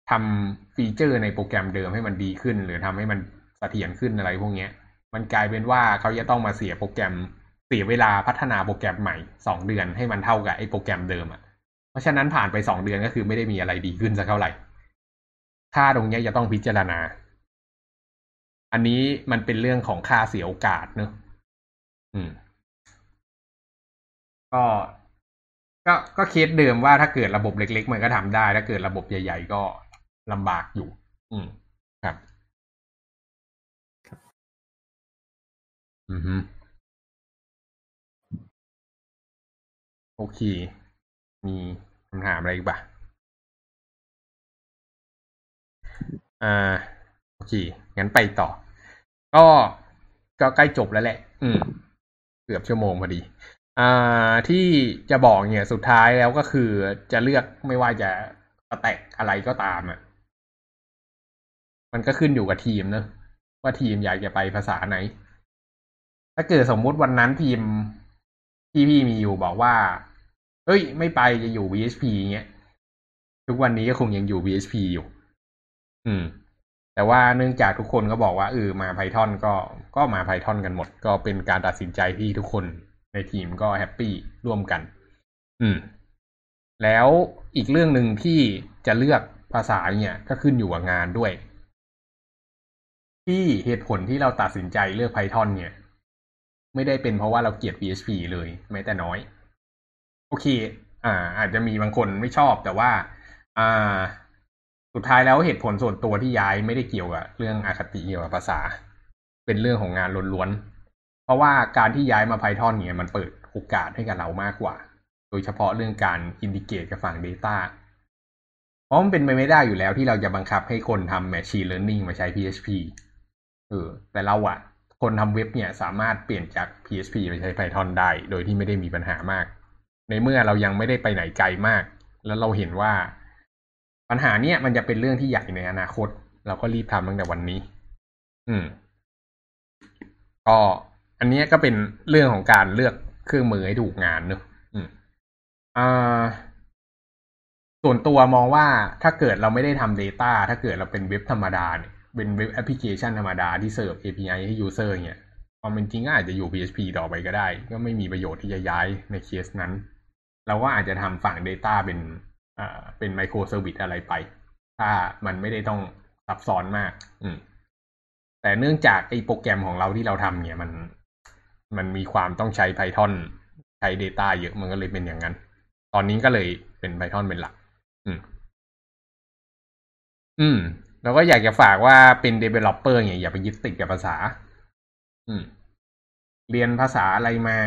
ทำฟีเจอร์ในโปรแกรมเดิมให้มันดีขึ้น หรือทำให้มันเสถียรขึ้นอะไรพวกนี้มันกลายเป็นว่าเขาจะต้องมาเสียโปรแกรมเสียเวลาพัฒนาโปรแกรมใหม่สองเดือนให้มันเท่ากับไอ้โปรแกรมเดิมอะเพราะฉะนั้นผ่านไปสองเดือนก็คือไม่ได้มีอะไรดีขึ้นสักเท่าไหร่ ค่าตรงนี้จะต้องพิจารณา อันนี้มันเป็นเรื่องของค่าเสียโอกาสเนอะอืม ก็ก็ก็เคสเดิมว่าถ้าเกิดระบบเล็ก ๆ มันก็ทำได้ ถ้าเกิดระบบใหญ่ ๆ ก็ลำบากอยู่ อืมครับอือฮึโอเค มีคำถามอะไรอีกปะอ่าโอเค งั้นไปต่อ ก็ก็ใกล้จบแล้วแหละ อืม เกือบชั่วโมงพอดี อ่าที่จะบอกเนี่ยสุดท้ายแล้วก็คือจะเลือกไม่ว่าจะแตกอะไรก็ตามอะ มันก็ขึ้นอยู่กับทีมเนอะว่าทีมอยากจะไปภาษาไหน ถ้าเกิดสมมุติวันนั้นทีมที่พี่มีอยู่บอกว่า เฮ้ย ไม่ไปจะอยู่ VHP เงี้ย ทุกวันนี้ก็คงยังอยู่ VHP อยู่ อืม แต่ว่าเนื่องจากทุกคนก็บอกว่าเออมา Python ก็ก็มา Python กันหมด ก็เป็นการตัดสินใจที่ทุกคน ในทีมก็แฮปปี้ร่วมกัน อืม แล้วอีกเรื่องหนึ่งที่จะเลือกภาษาเนี่ยก็ขึ้นอยู่กับงานด้วย ที่เหตุผลที่เราตัดสินใจเลือก Python เนี่ย ไม่ได้เป็นเพราะว่าเราเกลียด PHP เลยแม้แต่น้อย โอเค อ่า อาจจะมีบางคนไม่ชอบแต่ว่า อ่า สุดท้ายแล้วเหตุผลส่วนตัวที่ย้ายไม่ได้เกี่ยวกับเรื่องอาคติเกี่ยวกับภาษา เป็นเรื่องของงานล้วนๆ เพราะว่าการที่ย้ายมา Python เนี่ยมันเปิดโอกาสให้กับเรามากกว่า โดยเฉพาะเรื่องการอินดิเกตกับฝั่ง Data เพราะมันเป็นไปไม่ได้อยู่แล้วที่เราจะบังคับให้คนทำ Machine Learning มาใช้ PHP เออแต่เราอะคนทำเว็บเนี่ยสามารถเปลี่ยนจาก PHP ไปใช้ Python ได้ โดยที่ไม่ได้มีปัญหามาก ในเมื่อเรายังไม่ได้ไปไหนไกลมาก แล้วเราเห็นว่า ปัญหาเนี้ยมันจะเป็นเรื่องที่ใหญ่ในอนาคต เราก็รีบทำตั้งแต่วันนี้ อืม ก็ อันนี้ก็เป็นเรื่องของการเลือกเครื่องมือให้ถูกงานเนอะอืมอ่าส่วนตัวมองว่าถ้าเกิดเราไม่ได้ทำ Data ถ้าเกิดเราเป็นเว็บธรรมดาเนี่ยเป็นเว็บแอปพลิเคชันธรรมดาที่เสิร์ฟ API ให้ User เนี่ยความเป็นจริงก็อาจจะอยู่ PHP ต่อไปก็ได้ ก็ไม่มีประโยชน์ที่จะย้ายในเคสนั้น เราก็อาจจะทำฝั่ง Data เป็นอ่าเป็น microservice อะไรไป ถ้ามันไม่ได้ต้องซับซ้อนมาก อืมแต่เนื่องจากไอ้โปรแกรมของเราที่เราทำเนี่ยมัน มันมีความต้องใช้ Python ใช้ Data เยอะมันก็เลยเป็นอย่างนั้น ตอนนี้ก็เลยเป็น Python เป็นหลัก อืม อืม แล้วก็อยากจะฝากว่าเป็น developer เนี่ยอย่าไปยึดติดกับภาษา อืม เรียนภาษาอะไรมา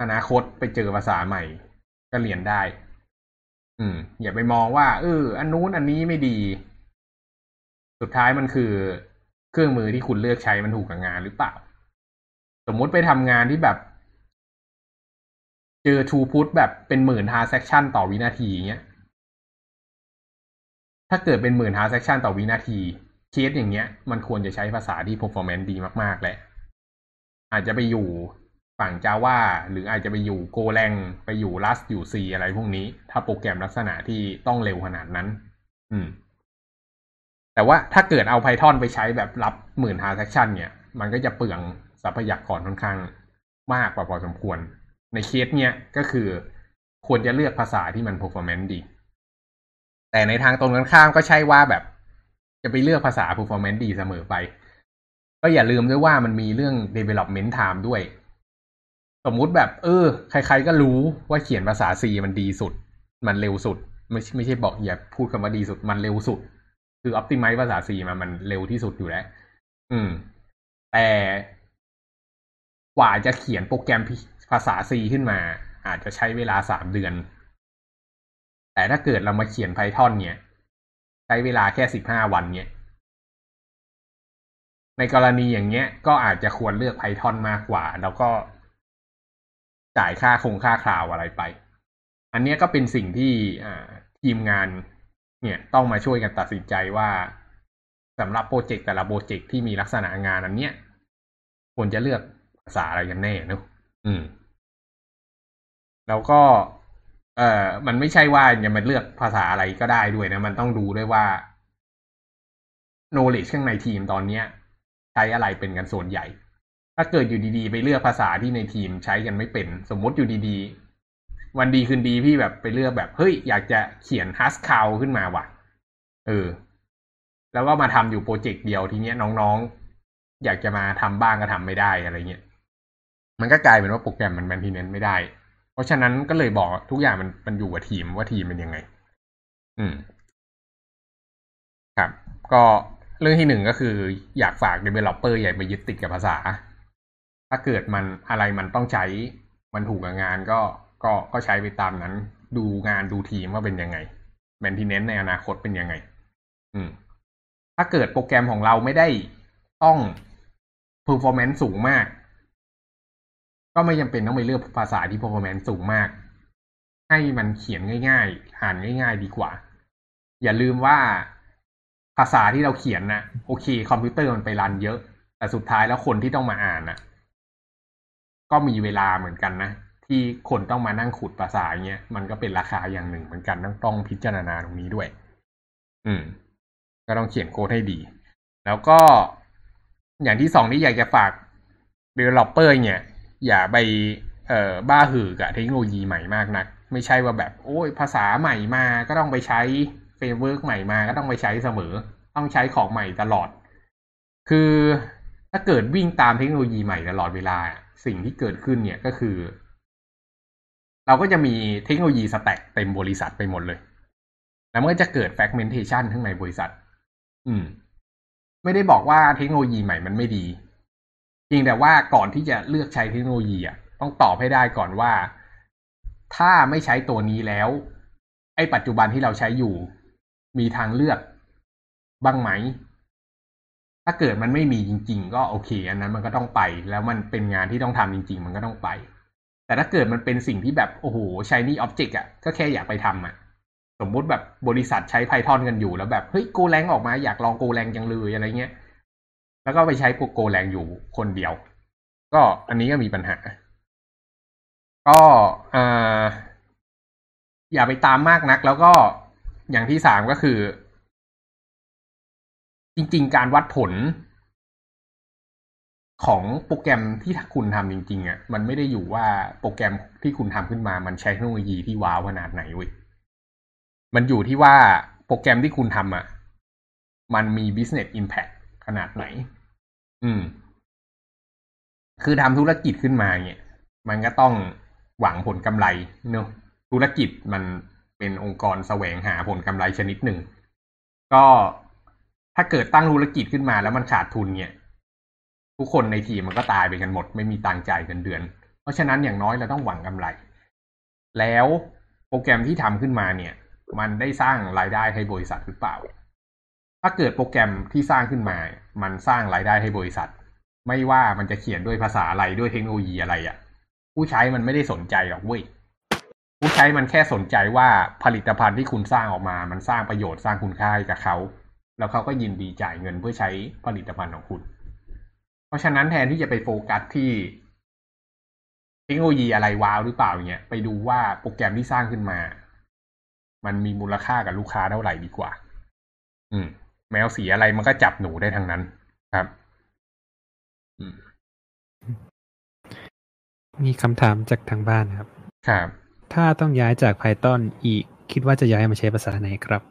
อนาคตไปเจอภาษาใหม่ ก็เรียนได้ อืม อย่าไปมองว่าเอออันนู้นอันนี้ไม่ดี สุดท้ายมันคือเครื่องมือที่คุณเลือกใช้มันถูกกับงานหรือเปล่า สมมุติไปทำงานที่แบบ เจอทูพุทแบบเป็นหมื่น transaction ต่อวินาทีเงี้ย ถ้าเกิดเป็นหมื่น transaction ต่อวินาที เคสอย่างเงี้ย มันควรจะใช้ภาษาที่ performance ดีมากๆแหละอาจจะไปอยู่ฝั่ง Java หรืออาจจะไปอยู่ Golang ไปอยู่ Rust อยู่ C อะไรพวกนี้ ถ้าโปรแกรมลักษณะที่ต้องเร็วขนาดนั้น อืม แต่ว่าถ้าเกิดเอา Python ไปใช้แบบรับหมื่น transaction เนี่ย มันก็จะเปลือง ทรัพยากรค่อนข้างมากกว่าพอสมควร ในเคสเนี้ยก็คือควรจะเลือกภาษาที่มัน performance ดี แต่ในทางตรงกันข้ามก็ใช่ว่าแบบ จะไปเลือกภาษา performance ดีเสมอไป ก็อย่าลืมด้วยว่ามันมีเรื่อง development time ด้วย สมมุติแบบ เออ ใคร ๆ ก็รู้ว่าเขียนภาษา C มันดีสุด มันเร็วสุด ไม่ไม่ใช่บอกอย่าพูดคำว่าดีสุด มันเร็วสุด คือ optimize ภาษา C มามันเร็วที่สุดอยู่แล้ว อืม แต่ กว่าจะเขียนโปรแกรมภาษา C ขึ้นมา อาจจะใช้เวลาสามเดือน แต่ถ้าเกิดเรามาเขียน Python เนี่ย ใช้เวลาแค่สิบห้าวันเนี่ย ในกรณีอย่างเงี้ย ก็อาจจะควรเลือก Python มากกว่า แล้วก็จ่ายค่าคงค่าคราวอะไรไป อันเนี้ยก็เป็นสิ่งที่ทีมงาน เนี่ยต้องมาช่วยกันตัดสินใจว่าสำหรับโปรเจกต์แต่ละโปรเจกต์ที่มีลักษณะงานอันเนี้ยควรจะเลือก ภาษาอะไรกันแน่เนอะอืม แล้วก็ เอ่อ มันไม่ใช่ว่าจะมาเลือกภาษาอะไรก็ได้ด้วยนะ มันต้องดูด้วยว่า knowledge ข้างในทีมตอนเนี้ย ใช้อะไรเป็นกันส่วนใหญ่ ถ้าเกิดอยู่ดีๆ ไปเลือกภาษาที่ในทีมใช้กันไม่เป็น สมมติอยู่ดีๆ วันดีคืนดีพี่แบบไปเลือกแบบเฮ้ยอยากจะเขียน Haskell ขึ้นมาว่ะ เออ แล้วก็มาทำอยู่โปรเจกต์เดียวทีเนี้ยน้องๆ อยากจะมาทำบ้างก็ทำไม่ได้อะไรเงี้ย มันก็กลายเป็นว่าโปรแกรมมันแมนทีเนนไม่ได้ เพราะฉะนั้นก็เลยบอกทุกอย่างมันมันอยู่กับทีมว่าทีมเป็นยังไง อืม ครับ ก็เรื่องที่หนึ่งก็คืออยากฝาก developer อย่ไปยึดติดกับภาษา ถ้าเกิดมันอะไรมันต้องใช้ มันถูกกับงานก็ก็ก็ใช้ไปตามนั้น ดูงานดูทีมว่าเป็นยังไง maintenance ในอนาคตเป็นยังไง อืม ถ้าเกิดโปรแกรมของเราไม่ได้ต้อง performance สูงมาก ก็ไม่จำเป็นต้องไปเลือกภาษาที่ performance สูงมาก ให้มันเขียนง่ายๆ อ่านง่าย ๆ ดีกว่า อย่าลืมว่าภาษาที่เราเขียนนะโอเค คอมพิวเตอร์มันไปรันเยอะ แต่สุดท้ายแล้วคนที่ต้องมาอ่านนะก็มีเวลาเหมือนกันนะ ที่คนต้องมานั่งขุดภาษาเงี้ยมันก็เป็นราคาอย่างหนึ่งเหมือนกันต้องต้องพิจารณาตรงนี้ด้วย อืม ก็ต้องเขียนโค้ดให้ดี แล้วก็อย่างที่สองที่อยากจะฝาก developer เนี่ย อย่าไปเอ่อบ้าเห่อกับเทคโนโลยีใหม่มากนัก ไม่ใช่ว่าแบบโอ้ยภาษาใหม่มาก็ต้องไปใช้ framework ใหม่มาก็ต้องไปใช้เสมอ ต้องใช้ของใหม่ตลอด คือถ้าเกิดวิ่งตามเทคโนโลยีใหม่ตลอดเวลา สิ่งที่เกิดขึ้นเนี่ยก็คือ เราก็จะมีเทคโนโลยีสแต็กเต็มบริษัทไปหมดเลย แล้วมันก็จะเกิด fragmentation ข้างในบริษัท อืม ไม่ได้บอกว่าเทคโนโลยีใหม่มันไม่ดี เพียงแต่ว่าก่อนที่จะเลือกใช้เทคโนโลยีอะต้องตอบให้ได้ก่อนว่า ถ้าไม่ใช้ตัวนี้แล้ว ไอ้ปัจจุบันที่เราใช้อยู่ มีทางเลือกบ้างไหม ถ้าเกิดมันไม่มีจริง ๆ ก็โอเค อันนั้นมันก็ต้องไป แล้วมันเป็นงานที่ต้องทำจริง ๆ มันก็ต้องไป แต่ถ้าเกิดมันเป็นสิ่งที่แบบโอ้โหใช้นี่อ็อบเจกต์อะก็แค่อยากไปทำอะสมมุติแบบบริษัทใช้ Python กันอยู่แล้วแบบเฮ้ยโกแรงออกมาอยากลองโกแรงจังเลยอะไรเงี้ย แล้วก็ไปใช้โกแรงอยู่คนเดียว ก็อันนี้ก็มีปัญหา ก็อ่าอย่าไปตามมากนัก แล้วก็อย่างที่สามก็คือ จริง ๆ การวัดผลของโปรแกรมที่คุณทำจริง ๆอะมันไม่ได้อยู่ว่าโปรแกรมที่คุณทำขึ้นมามันใช้เทคโนโลยีที่ว้าวขนาดไหนเว้ยมันอยู่ที่ว่าโปรแกรมที่คุณทำอะ มันมี business impact ขนาดไหน อืม คือทำธุรกิจขึ้นมาเนี่ย มันก็ต้องหวังผลกำไรเนอะธุรกิจมันเป็นองค์กรแสวงหาผลกำไรชนิดหนึ่ง ก็ถ้าเกิดตั้งธุรกิจขึ้นมาแล้วมันขาดทุนเนี่ย ทุกคนในทีมมันก็ตายไปกันหมด ไม่มีตังจ่ายเงินเดือน เพราะฉะนั้นอย่างน้อยเราต้องหวังกำไร แล้วโปรแกรมที่ทำขึ้นมาเนี่ย มันได้สร้างรายได้ให้บริษัทหรือเปล่า ถ้าเกิดโปรแกรมที่สร้างขึ้นมา มันสร้างรายได้ให้บริษัท ไม่ว่ามันจะเขียนด้วยภาษาอะไรด้วยเทคโนโลยีอะไรอะ่ะ ผู้ใช้มันไม่ได้สนใจหรอกเว้ยผู้ใช้มันแค่สนใจว่าผลิตภัณฑ์ที่คุณสร้างออกมา มันสร้างประโยชน์สร้างคุณค่าให้กับเขา แล้วเขาก็ยินดีจ่ายเงินเพื่อใช้ผลิตภัณฑ์ของคุณ เพราะฉะนั้นแทนที่จะไปโฟกัสที่เทคโนโลยีอะไรว้าวหรือเปล่าเนี่ยไปดูว่าโปรแกรมที่สร้างขึ้นมา มันมีมูลค่ากับลูกค้าเท่าไหร่ดีกว่า อืม แมวสีอะไรมันก็จับหนูได้ทั้งนั้นครับอืมมีคำถามจากทางบ้านนะครับ ครับ ถ้าต้องย้ายจาก Python อีก คิดว่าจะย้ายมาใช้ภาษาไหนครับ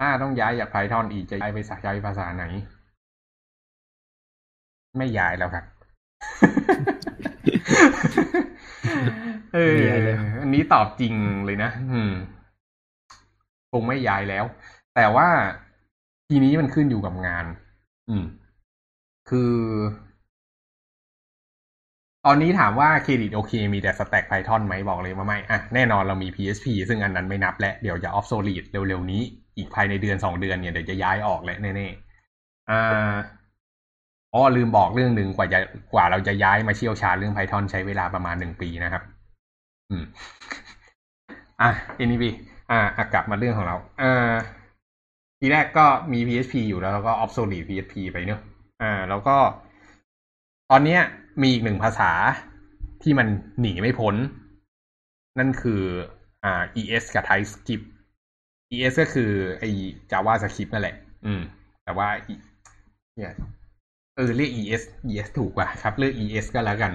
ถ้าต้องย้ายจาก Python อีกจะย้ายไปใช้ภาษาไหน ไม่ย้ายแล้วครับเออไม่ย้ายแล้วอันนี้ตอบจริงเลยนะ อืม คงไม่ย้ายแล้ว แต่ว่าทีนี้มันขึ้นอยู่กับงาน อืม คือ ตอนนี้ถามว่าเครดิตโอเค มีแต่ Stack Python ไหมบอกเลยว่าไม่ อะ แน่นอนเรามี PHP ซึ่งอันนั้นไม่นับและ เดี๋ยวจะ obsolete เร็วๆนี้ อีกภายในเดือนสองเดือนเนี่ยเดี๋ยวจะย้ายออกและแน่ๆ อ่าอ๋อลืมบอกเรื่องหนึ่งกว่าจะกว่าเราจะย้ายมาเชี่ยวชาญเรื่อง Python ใช้เวลาประมาณหนึ่งปีนะครับ อืม อะ NEV อะอะกลับมาเรื่องของเรา อ่า ทีแรกก็มี PHP อยู่แล้วแล้วก็ obsolete PHP ไปเนอะอ่า แล้วก็ ตอนเนี้ยมีอีกหนึ่งภาษาที่มันหนีไม่พ้น นั่นคืออ่า ES กับ TypeScript ES ก็คือไอ้ JavaScript นั่นแหละ อืม แต่ว่าเนี่ยเออเรียก ES ES ถูกกว่าครับเรียก ES ก็แล้วกัน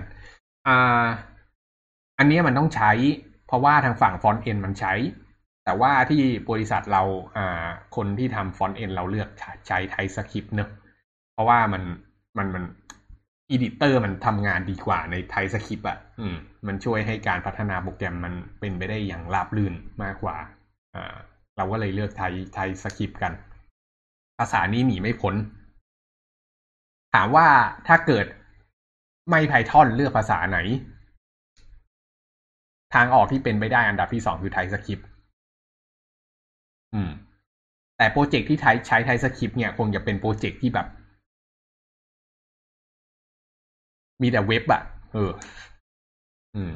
อ่า อันนี้มันต้องใช้ เพราะว่าทางฝั่ง front-end มันใช้ แต่ว่าที่บริษัทเราอ่าคนที่ทำ front-end เราเลือกใช้ TypeScript เนอะเพราะว่ามันมันมัน editor มันทำงานดีกว่าใน TypeScript อะอืมมันช่วยให้การพัฒนาโปรแกรมมันเป็นไปได้อย่างราบรื่นมากกว่าอ่าเราก็เลยเลือก Type TypeScript กัน ภาษานี้หนีไม่พ้น ถามว่าถ้าเกิดไม่ Python เลือกภาษาไหน ทางออกที่เป็นไปได้อันดับที่สองคือ TypeScript อืม แต่โปรเจกต์ที่ใช้ TypeScriptปต์เนี่ยคงจะเป็นโปรเจกต์ที่แบบ มีแต่เว็บ็บอะเออ อืม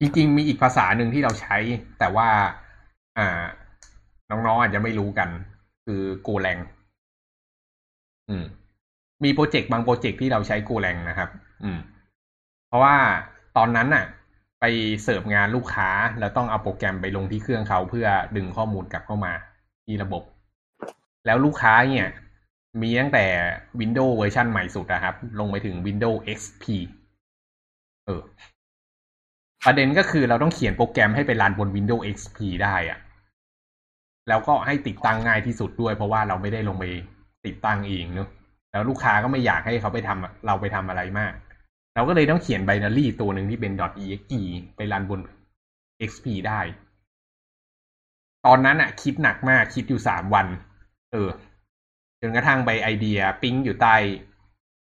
จริงๆมีอีกภาษาหนึ่งที่เราใช้ แต่ว่า อ่า น้องๆอาจจะไม่รู้กัน คือ Golang อืม มีโปรเจกต์บางโปรเจกต์ที่เราใช้ Golang นะครับ อืม เพราะว่าตอนนั้นน่ะ ไปเสิร์ฟงานลูกค้า แล้วต้องเอาโปรแกรมไปลงที่เครื่องเขาเพื่อดึงข้อมูลกลับเข้ามาที่ระบบ แล้วลูกค้าเนี่ย มีตั้งแต่ Windows เวอร์ชันใหม่สุดนะครับ ลงไปถึง Windows XP เออ ประเด็นก็คือเราต้องเขียนโปรแกรมให้ไปรันบน Windows XP ได้อะแล้วก็ให้ติดตั้งง่ายที่สุดด้วย เพราะว่าเราไม่ได้ลงไปติดตั้งเองเนอะแล้วลูกค้าก็ไม่อยากให้เขาไปทำเราไปทำอะไรมาก เราก็เลยต้องเขียนไบนารีตัวหนึ่งที่เป็น .exe ไปรันบน XP ได้ ตอนนั้นอะคิดหนักมากคิดอยู่สามวัน เออ จนกระทั่งไปไอเดียปิ๊งอยู่ใต้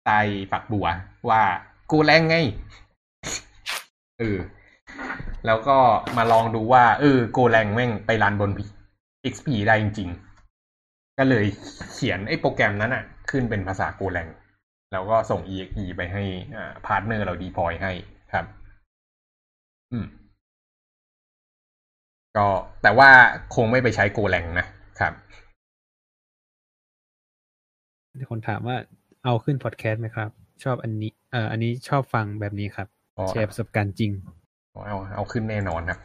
ใต้ฝักบัว ว่า Golang ไง เออ แล้วก็มาลองดูว่า เออ Golang แม่งไปรันบน XP ได้จริง ๆ ก็เลยเขียนไอ้โปรแกรมนั้นอะขึ้นเป็นภาษา Golang แล้วก็ส่ง exe ไปให้อ่า partner เรา deploy ให้ครับ อืม ก็แต่ว่าคงไม่ไปใช้โกแรงนะครับมีคนถามว่าเอาขึ้นพอดแคสต์ไหมครับ ชอบอันนี้ เอ่ออันนี้ชอบฟังแบบนี้ครับอ๋อแชร์ประสบการณ์จริงเอาเอาขึ้นแน่นอนครับ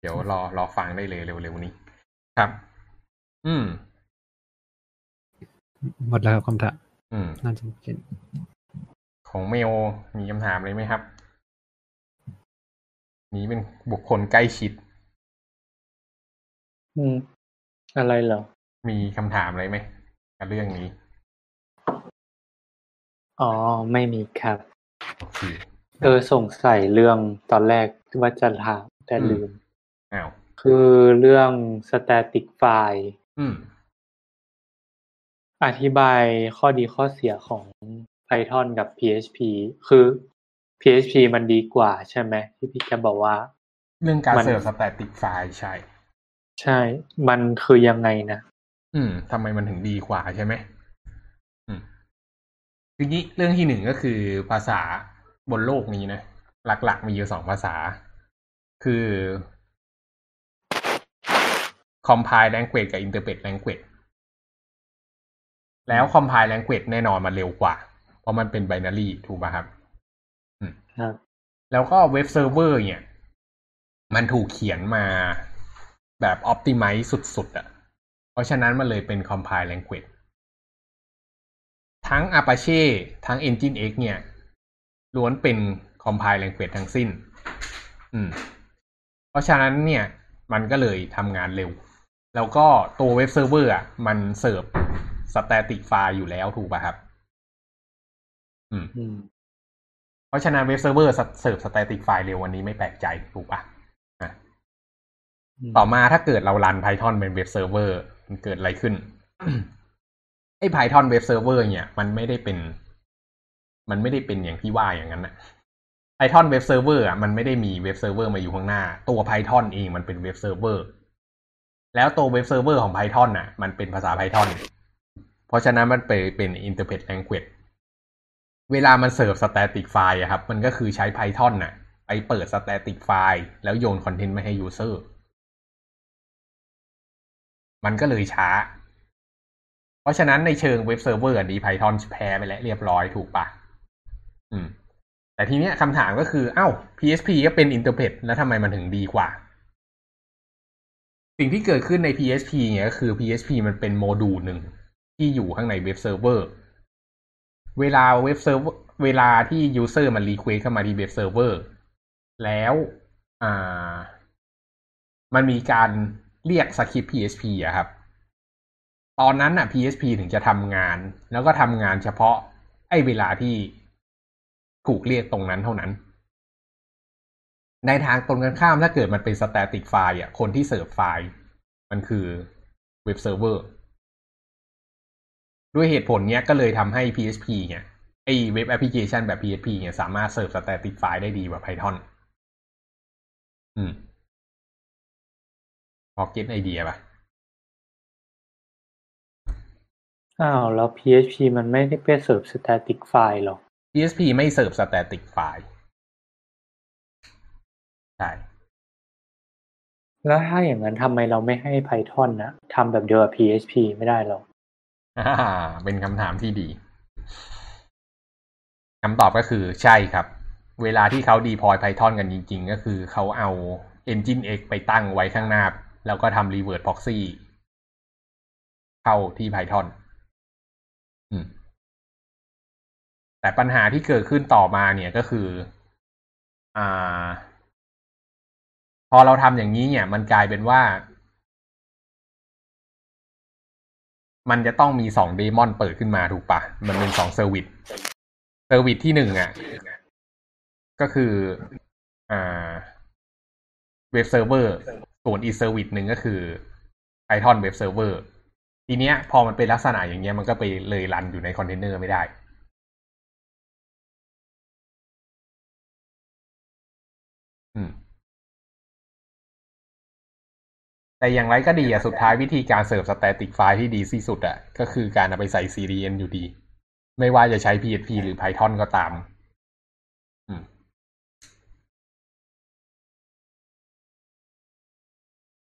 เดี๋ยวรอรอฟังได้เลยเร็วๆนี้ครับ อืม หมดแล้วครับคำถาม อืมน่าจะเห็นของเมลมีคำถามอะไรไหมครับ นี้เป็นบุคคลใกล้ชิด อืม อะไรเหรอ มีคำถามอะไรไหมกับเรื่องนี้ อ๋อ ไม่มีครับโอเคเออสงสัยเรื่องตอนแรกว่าจะถามแต่อืมลืมอ้าวคือเรื่อง static file อืม อธิบายข้อดีข้อเสียของ Python กับ PHP คือ PHP มันดีกว่าใช่ไหมที่พี่แกบอกว่า เรื่องการมันเสิร์ฟ static file ใช่ ใช่ มันคือยังไงนะ อืมทำไมมันถึงดีกว่าใช่ไหมอืมทีนี้เรื่องที่หนึ่งก็คือภาษาบนโลกนี้นะ หลักๆ มีอยู่สองภาษา คือ compile language กับ interpret language แล้ว compile language แน่นอนมันเร็วกว่า เพราะมันเป็น binary ถูกป่ะครับครับ แล้วก็เว็บเซิร์ฟเวอร์เนี่ย มันถูกเขียนมาแบบ optimize สุดๆอะ่ะ เพราะฉะนั้นมันเลยเป็น compile language ทั้ง Apache ทั้ง Engine X เนี่ยล้วนเป็น compile language ทั้งสิ้น อืม เพราะฉะนั้นเนี่ย มันก็เลยทำงานเร็ว แล้วก็ตัวเว็บเซิร์ฟเวอร์อะ มันเสิร์ฟ static file อยู่แล้วถูกป่ะครับอืมอืม เพราะฉะนั้นเว็บเซิร์ฟเวอร์เสิร์ฟ static ไฟล์เร็วอันนี้ไม่แปลกใจถูกปะอะ ต่อมาถ้าเกิดเรารัน Python เป็นเว็บเซิร์ฟเวอร์มันเกิดอะไรขึ้นไอ้ Python เว็บเซิร์ฟเวอร์เนี่ย มันไม่ได้เป็น มันไม่ได้เป็นอย่างที่ว่าอย่างนั้นนะ Python เว็บเซิร์ฟเวอร์อะมันไม่ได้มีเว็บเซิร์ฟเวอร์มาอยู่ข้างหน้า ตัว Python เองมันเป็นเว็บเซิร์ฟเวอร์แล้วตัวเว็บเซิร์ฟเวอร์ของ Python น่ะ มันเป็นภาษา Python เพราะฉะนั้นมันเป็นเป็น interpret language เวลามันเสิร์ฟ static file ครับ มันก็คือใช้ Python น่ะ ไปเปิด static ไฟล์แล้วโยนคอนเทนต์มาให้ user มันก็เลยช้า เพราะฉะนั้นในเชิงเว็บเซิร์ฟเวอร์ดี Python แพ้ไปแล้วเรียบร้อยถูกปะอืม แต่ทีเนี้ยคำถามก็คือ เอ้า PHP ก็เป็น interpret แล้วทำไมมันถึงดีกว่า สิ่งที่เกิดขึ้นใน PHP เนี่ยก็คือ PHP มันเป็นโมดูลหนึ่ง ที่อยู่ข้างในเว็บเซิร์ฟเวอร์ เวลาเว็บเซิร์ฟเวลาที่ user มัน request เข้ามาที่เว็บเซิร์ฟเวอร์ แล้วอ่า มันมีการเรียกสคริปต์ PHP อะครับ ตอนนั้นอะ PHP ถึงจะทำงาน แล้วก็ทำงานเฉพาะไอ้เวลาที่ถูกเรียกตรงนั้นเท่านั้น ในทางตรงกันข้ามถ้าเกิดมันเป็น static ไฟล์อะคนที่เสิร์ฟไฟล์ มันคือเว็บเซิร์ฟเวอร์ ด้วยเหตุผลเนี้ยก็เลยทำให้ PHP เนี่ยไอเว็บแอปพลิเคชันแบบ PHP เนี่ยสามารถเสิร์ฟ static ไฟล์ได้ดีกว่า Python อืมพอเก็ตไอเดียป่ะอ้าวแล้ว PHP มันไม่ได้ไปเสิร์ฟ static file หรอ PHP ไม่เสิร์ฟ static ไฟล์ใช่แล้วถ้าอย่างนั้นทำไมเราไม่ให้ Python นะทำแบบเดียวกับ PHP ไม่ได้หรออ่า เป็นคำถามที่ดีคำตอบก็คือใช่ครับ เวลาที่เขา deploy Python กันจริง ๆ ก็คือเขาเอา Engine X ไปตั้งไว้ข้างหน้า แล้วก็ทำ reverse proxy เข้าที่ Python อืมแต่ปัญหาที่เกิดขึ้นต่อมาเนี่ยก็คือ อ่า พอเราทำอย่างนี้เนี่ย มันกลายเป็นว่า มันจะต้องมีสอง daemon เปิดขึ้นมาถูกปะมันเป็นสอง service service ที่หนึ่งอะ ก็คืออ่าเว็บเซิร์ฟเวอร์ส่วนอีก service หนึ่งก็คือ Python เว็บเซิร์ฟเวอร์ทีเนี้ย พอมันเป็นลักษณะอย่างเงี้ยมันก็ไปเลย run อยู่ในคอนเทนเนอร์ไม่ได้ อืม แต่อย่างไรก็ดีอะสุดท้ายวิธีการเสิร์ฟ static ไฟล์ที่ดีที่สุดอะก็คือการเอาไปใส่ CDN อยู่ดี ไม่ว่าจะใช้ PHP หรือ Python ก็ตามอืม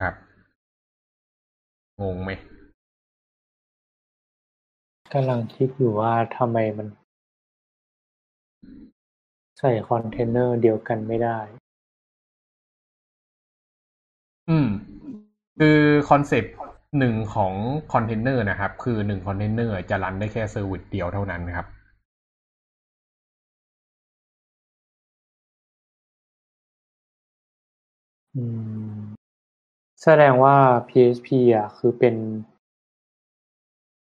ครับงงไหมกำลังคิดอยู่ว่าทำไมมัน ใส่คอนเทนเนอร์เดียวกันไม่ได้ อืม คือ concept หนึ่งของคอนเทนเนอร์นะครับ คือหนึ่งคอนเทนเนอร์จะ run ได้แค่ service เดียวเท่านั้นครับ อืม แสดงว่า PHP อะ คือเป็น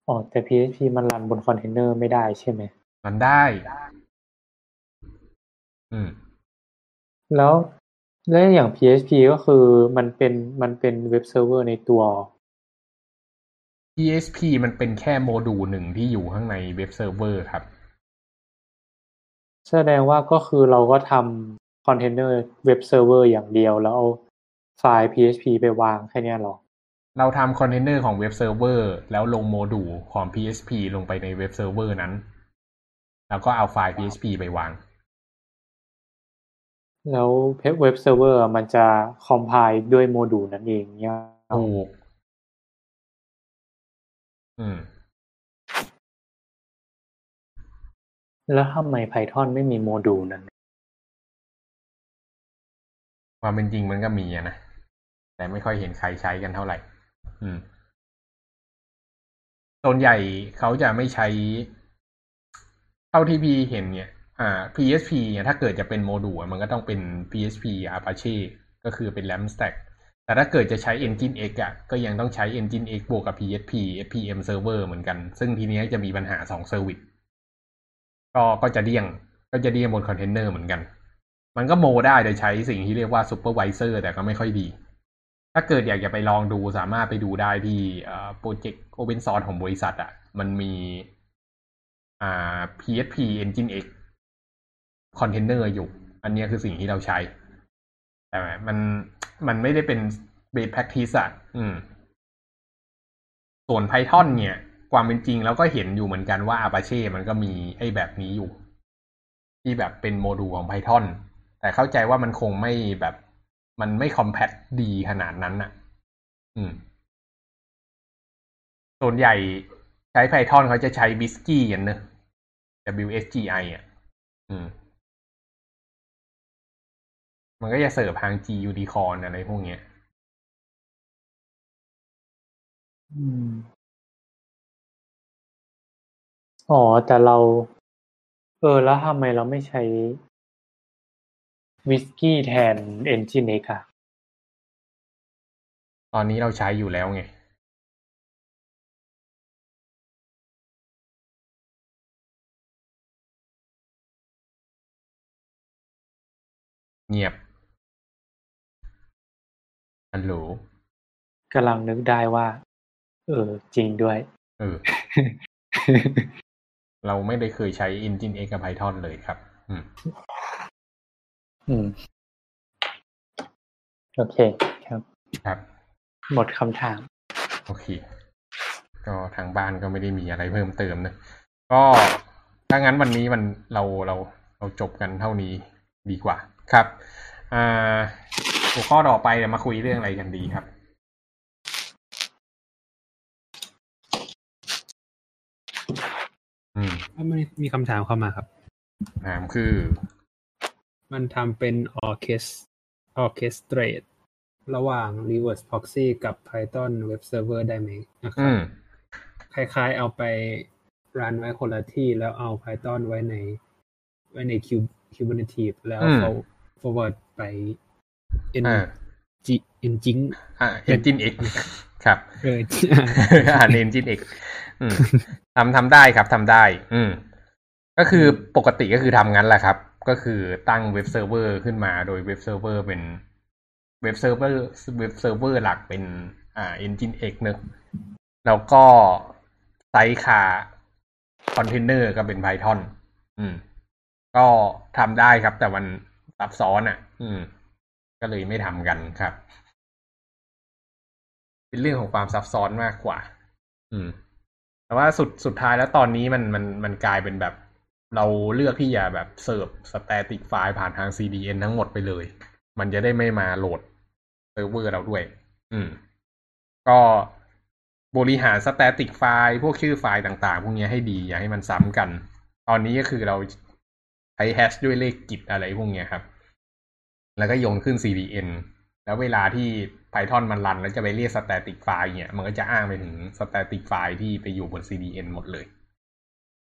อ๋อแต่ PHP มัน run บนคอนเทนเนอร์ไม่ได้ใช่ไหมมันได้ อืม แล้ว แล้วอย่าง PHP ก็คือมันเป็นมันเป็นเว็บเซิร์ฟเวอร์ในตัว PHP มันเป็นแค่โมดูลหนึ่งที่อยู่ข้างในเว็บเซิร์ฟเวอร์ครับ แสดงว่าก็คือเราก็ทำคอนเทนเนอร์เว็บเซิร์ฟเวอร์อย่างเดียวแล้วเอาไฟล์ PHP ไปวางแค่เนี้ยหรอ เราทำคอนเทนเนอร์ของเว็บเซิร์ฟเวอร์แล้วลงโมดูลของ PHP ลงไปในเว็บเซิร์ฟเวอร์นั้น แล้วก็เอาไฟล์ PHP ไปวาง แล้วเว็บเซิร์ฟเวอร์มันจะ compile ด้วยโมดูลนั่นเองเนี่ยถูกอืม แล้วทำไม Python ไม่มีโมดูลนั้นความเป็นจริงมันก็มีอะนะ แต่ไม่ค่อยเห็นใครใช้กันเท่าไหร่ อืมส่วนใหญ่เขาจะไม่ใช้ เท่าที่พี่เห็นเนี่ย อ่า PHP เนี่ยถ้าเกิดจะเป็นโมดูลมันก็ต้องเป็น PHP Apache ก็คือเป็น LAMP stack แต่ถ้าเกิดจะใช้ Nginx อะก็ยังต้องใช้ Nginx บวกกับ PHP FPM server เหมือนกัน ซึ่งทีนี้จะมีปัญหาสอง service ก็ก็จะเดี้ยงก็จะเดี้ยงบนคอนเทนเนอร์เหมือนกัน มันก็โมได้โดยใช้สิ่งที่เรียกว่า supervisor แต่ก็ไม่ค่อยดี ถ้าเกิดอยากจะไปลองดูสามารถไปดูได้ที่โปรเจกต์ open source ของบริษัทอะมันมีอ่า PHP Engine X คอนเทนเนอร์อยู่ อันนี้คือสิ่งที่เราใช้ แต่มันมันไม่ได้เป็น best practice อะอืม ส่วน Python เนี่ย ความเป็นจริงแล้วก็เห็นอยู่เหมือนกันว่า Apache มันก็มีไอ้แบบนี้อยู่ ที่แบบเป็นโมดูลของ Python แต่เข้าใจว่ามันคงไม่แบบ มันไม่คอมแพตดีขนาดนั้นอะ อืม ส่วนใหญ่ใช้ Python เขาจะใช้ BISCI กันเนอะ WSGI อะ อืม มันก็จะเสิร์ฟทาง G Unicorn อะไรพวกเนี้ย อืม อ๋อ แต่เรา เออ แล้วทำไมเราไม่ใช้วิสกี้แทนเอนจินเอกอะตอนนี้เราใช้อยู่แล้วไง เงียบ ฮัลโหลกำลังนึกได้ว่า เออ จริงด้วย เออ เราไม่ได้เคยใช้ Engine X กับ Python เลยครับ อืม อืม โอเคครับ ครับ หมดคำถาม โอเค ก็ทางบ้านก็ไม่ได้มีอะไรเพิ่มเติมนะ ก็ถ้างั้นวันนี้มันเราเราเราจบกันเท่านี้ดีกว่าครับ อ่า หัวข้อต่อไปเดี๋ยวมาคุยเรื่องอะไรกันดีครับ อืมมันมีคำถามเข้ามาครับถามคือ มันทำเป็นออเคสออเคสเตรตระหว่าง reverse proxy กับ Python web server ได้ไหมนะคอืรับมคล้ายๆเอาไปรันไว้คนละที่แล้วเอา Python ไว้ใน ไว้ใน Kub- Kubernetes แล้วอืมเขา forward ไป n อ่า g engine อ่า Nginx ครับเอออ่าน Nginx อืมทำทำได้ครับทำได้ อืม ก็คือปกติก็คือทำงั้นแหละครับ ก็คือตั้งเว็บเซิร์ฟเวอร์ขึ้นมา โดยเว็บเซิร์ฟเวอร์เป็นเว็บเซิร์ฟเวอร์เว็บเซิร์ฟเวอร์หลักเป็น อ่า Engine X เนอะแล้วก็sidecar container ก็เป็น Python อืม ก็ทำได้ครับ แต่มันซับซ้อนอะ อืม ก็เลยไม่ทำกันครับ เป็นเรื่องของความซับซ้อนมากกว่า อืม แต่ว่าสุดสุดท้ายแล้วตอนนี้มันมันมันกลายเป็นแบบ เราเลือกที่จะแบบเสิร์ฟ static ไฟล์ผ่านทาง CDN ทั้งหมดไปเลย มันจะได้ไม่มาโหลดเซิร์ฟเวอร์เราด้วย อืม ก็บริหารสแตติกไฟล์พวกชื่อไฟล์ต่างๆ พวกนี้ให้ดีอย่าให้มันซ้ำกัน ตอนนี้ก็คือเราใช้แฮชด้วยเลขกิตอะไรพวกนี้ครับ แล้วก็โยนขึ้น CDN แล้วเวลาที่ Python มันรัน แล้วจะไปเรียก static file เนี่ยมันก็จะอ้างไปถึง static file ที่ไปอยู่บน CDN หมดเลย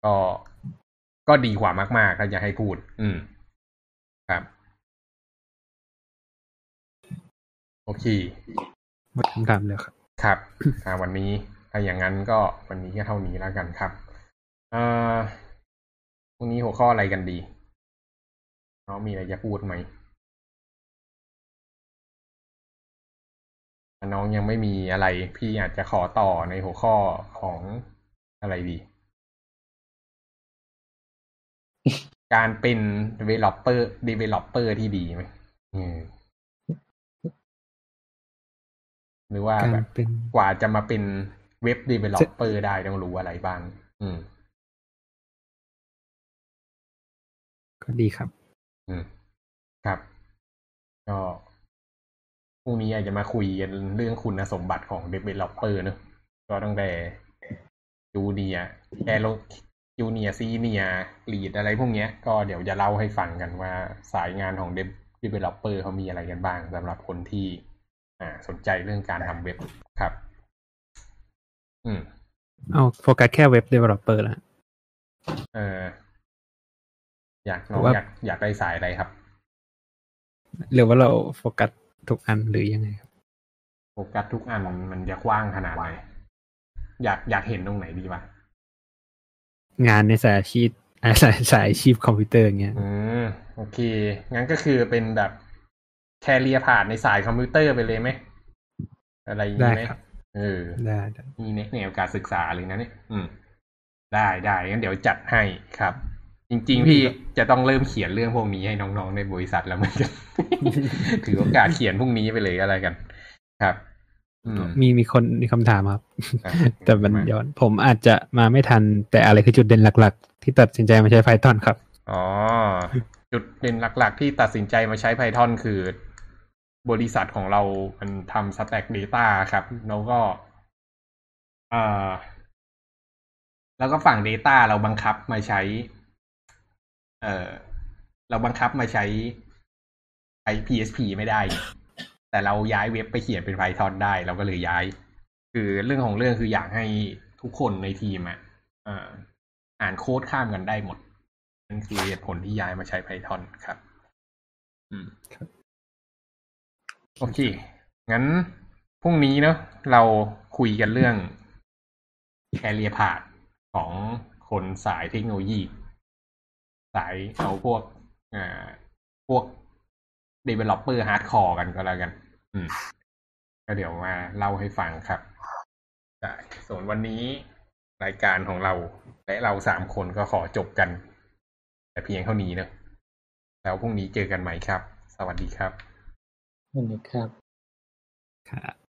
ก็ก็ดีกว่ามาก ๆ ถ้าจะให้พูด อืม ครับ โอเคหมดคำถามแล้วครับ ครับอ่าวันนี้ ถ้าอย่างนั้นก็วันนี้ก็เท่านี้แล้วกันครับเอ่อพรุ่งนี้หัวข้ออะไรกันดี น้องมีอะไรจะพูดไหม น้องยังไม่มีอะไร พี่อาจจะขอต่อในหัวข้อของอะไรดี การเป็น developer developer ที่ดีไหมอืมหรือว่าการแบบเป็นกว่าจะมาเป็นเว็บ developer ได้ต้องรู้อะไรบ้าง อืม ก็ดีครับ อืม ครับ ก็ พรุ่งนี้อาจจะมาคุยกันเรื่องคุณสมบัติของ developer เนอะก็ตั้งแต่junior แอโร junior senior lead อะไรพวกเนี้ย ก็เดี๋ยวจะเล่าให้ฟังกันว่าสายงานของ developer เขามีอะไรกันบ้างสำหรับคนที่ อ่า สนใจเรื่องการทำเว็บครับ อืม เอาโฟกัสแค่เว็บ developer ละเอออยากน้องว่าอยากอยากได้สายอะไรครับ หรือว่าเราโฟกัส ทุกอันหรือยังไงครับโฟกัสทุกอันมันจะกว้างขนาดไหนอยากอยากเห็นตรงไหนดีวะงานในสายอาชีพอ่าสายสายอาชีพคอมพิวเตอร์อย่างเงี้ยอืมโอเค งั้นก็คือเป็นแบบแคเรียผ่านในสายคอมพิวเตอร์ไปเลยไหม อะไรอย่างได้นี้ไหมครับเออ ได้ได้มีในแนวการศึกษาเลยนะเนี่ย อืม ได้ได้งั้นเดี๋ยวจัดให้ครับ จริงๆ พี่จะต้องเริ่มเขียนเรื่องพวกนี้ให้น้องๆในบริษัทแล้วเหมือนกันถือโอกาสเขียนพรุ่งนี้ไปเลยอะไรกัน ครับอืมมีมีคนมีคำถามครับครับ แต่มันย้อน ผมอาจจะมาไม่ทัน แต่อะไรคือจุดเด่นหลัก ๆ ที่ตัดสินใจมาใช้ Python ครับ อ๋อ จุดเด่นหลัก ๆ ที่ตัดสินใจมาใช้ Python คือบริษัทของเรา มันทำ Stack Data ครับ แล้วก็อ่าแล้วก็ฝั่ง Data เราบังคับมาใช้ เอ่อเราบังคับมาใช้ใช้ PSP ไม่ได้ แต่เราย้ายเว็บไปเขียนเป็น Python ได้ เราก็เลยย้าย คือเรื่องของเรื่องคืออยากให้ทุกคนในทีมอะอ่านโค้ดข้ามกันได้หมด นั่นคือเหตุผลที่ย้ายมาใช้ Python ครับ อืมครับโอเค งั้นพรุ่งนี้เนาะเราคุยกันเรื่องแคเรียพาดของคนสายเทคโนโลยี สายเอาพวกอ่าพวก developer hardcore กันก็แล้วกัน อืม ก็เดี๋ยวมาเล่าให้ฟังครับได้ส่วนวันนี้รายการของเรา และเราสามคนก็ขอจบกัน แต่เพียงเท่านี้เนอะแล้วพรุ่งนี้เจอกันใหม่ครับ สวัสดีครับนั่นเองครับครับ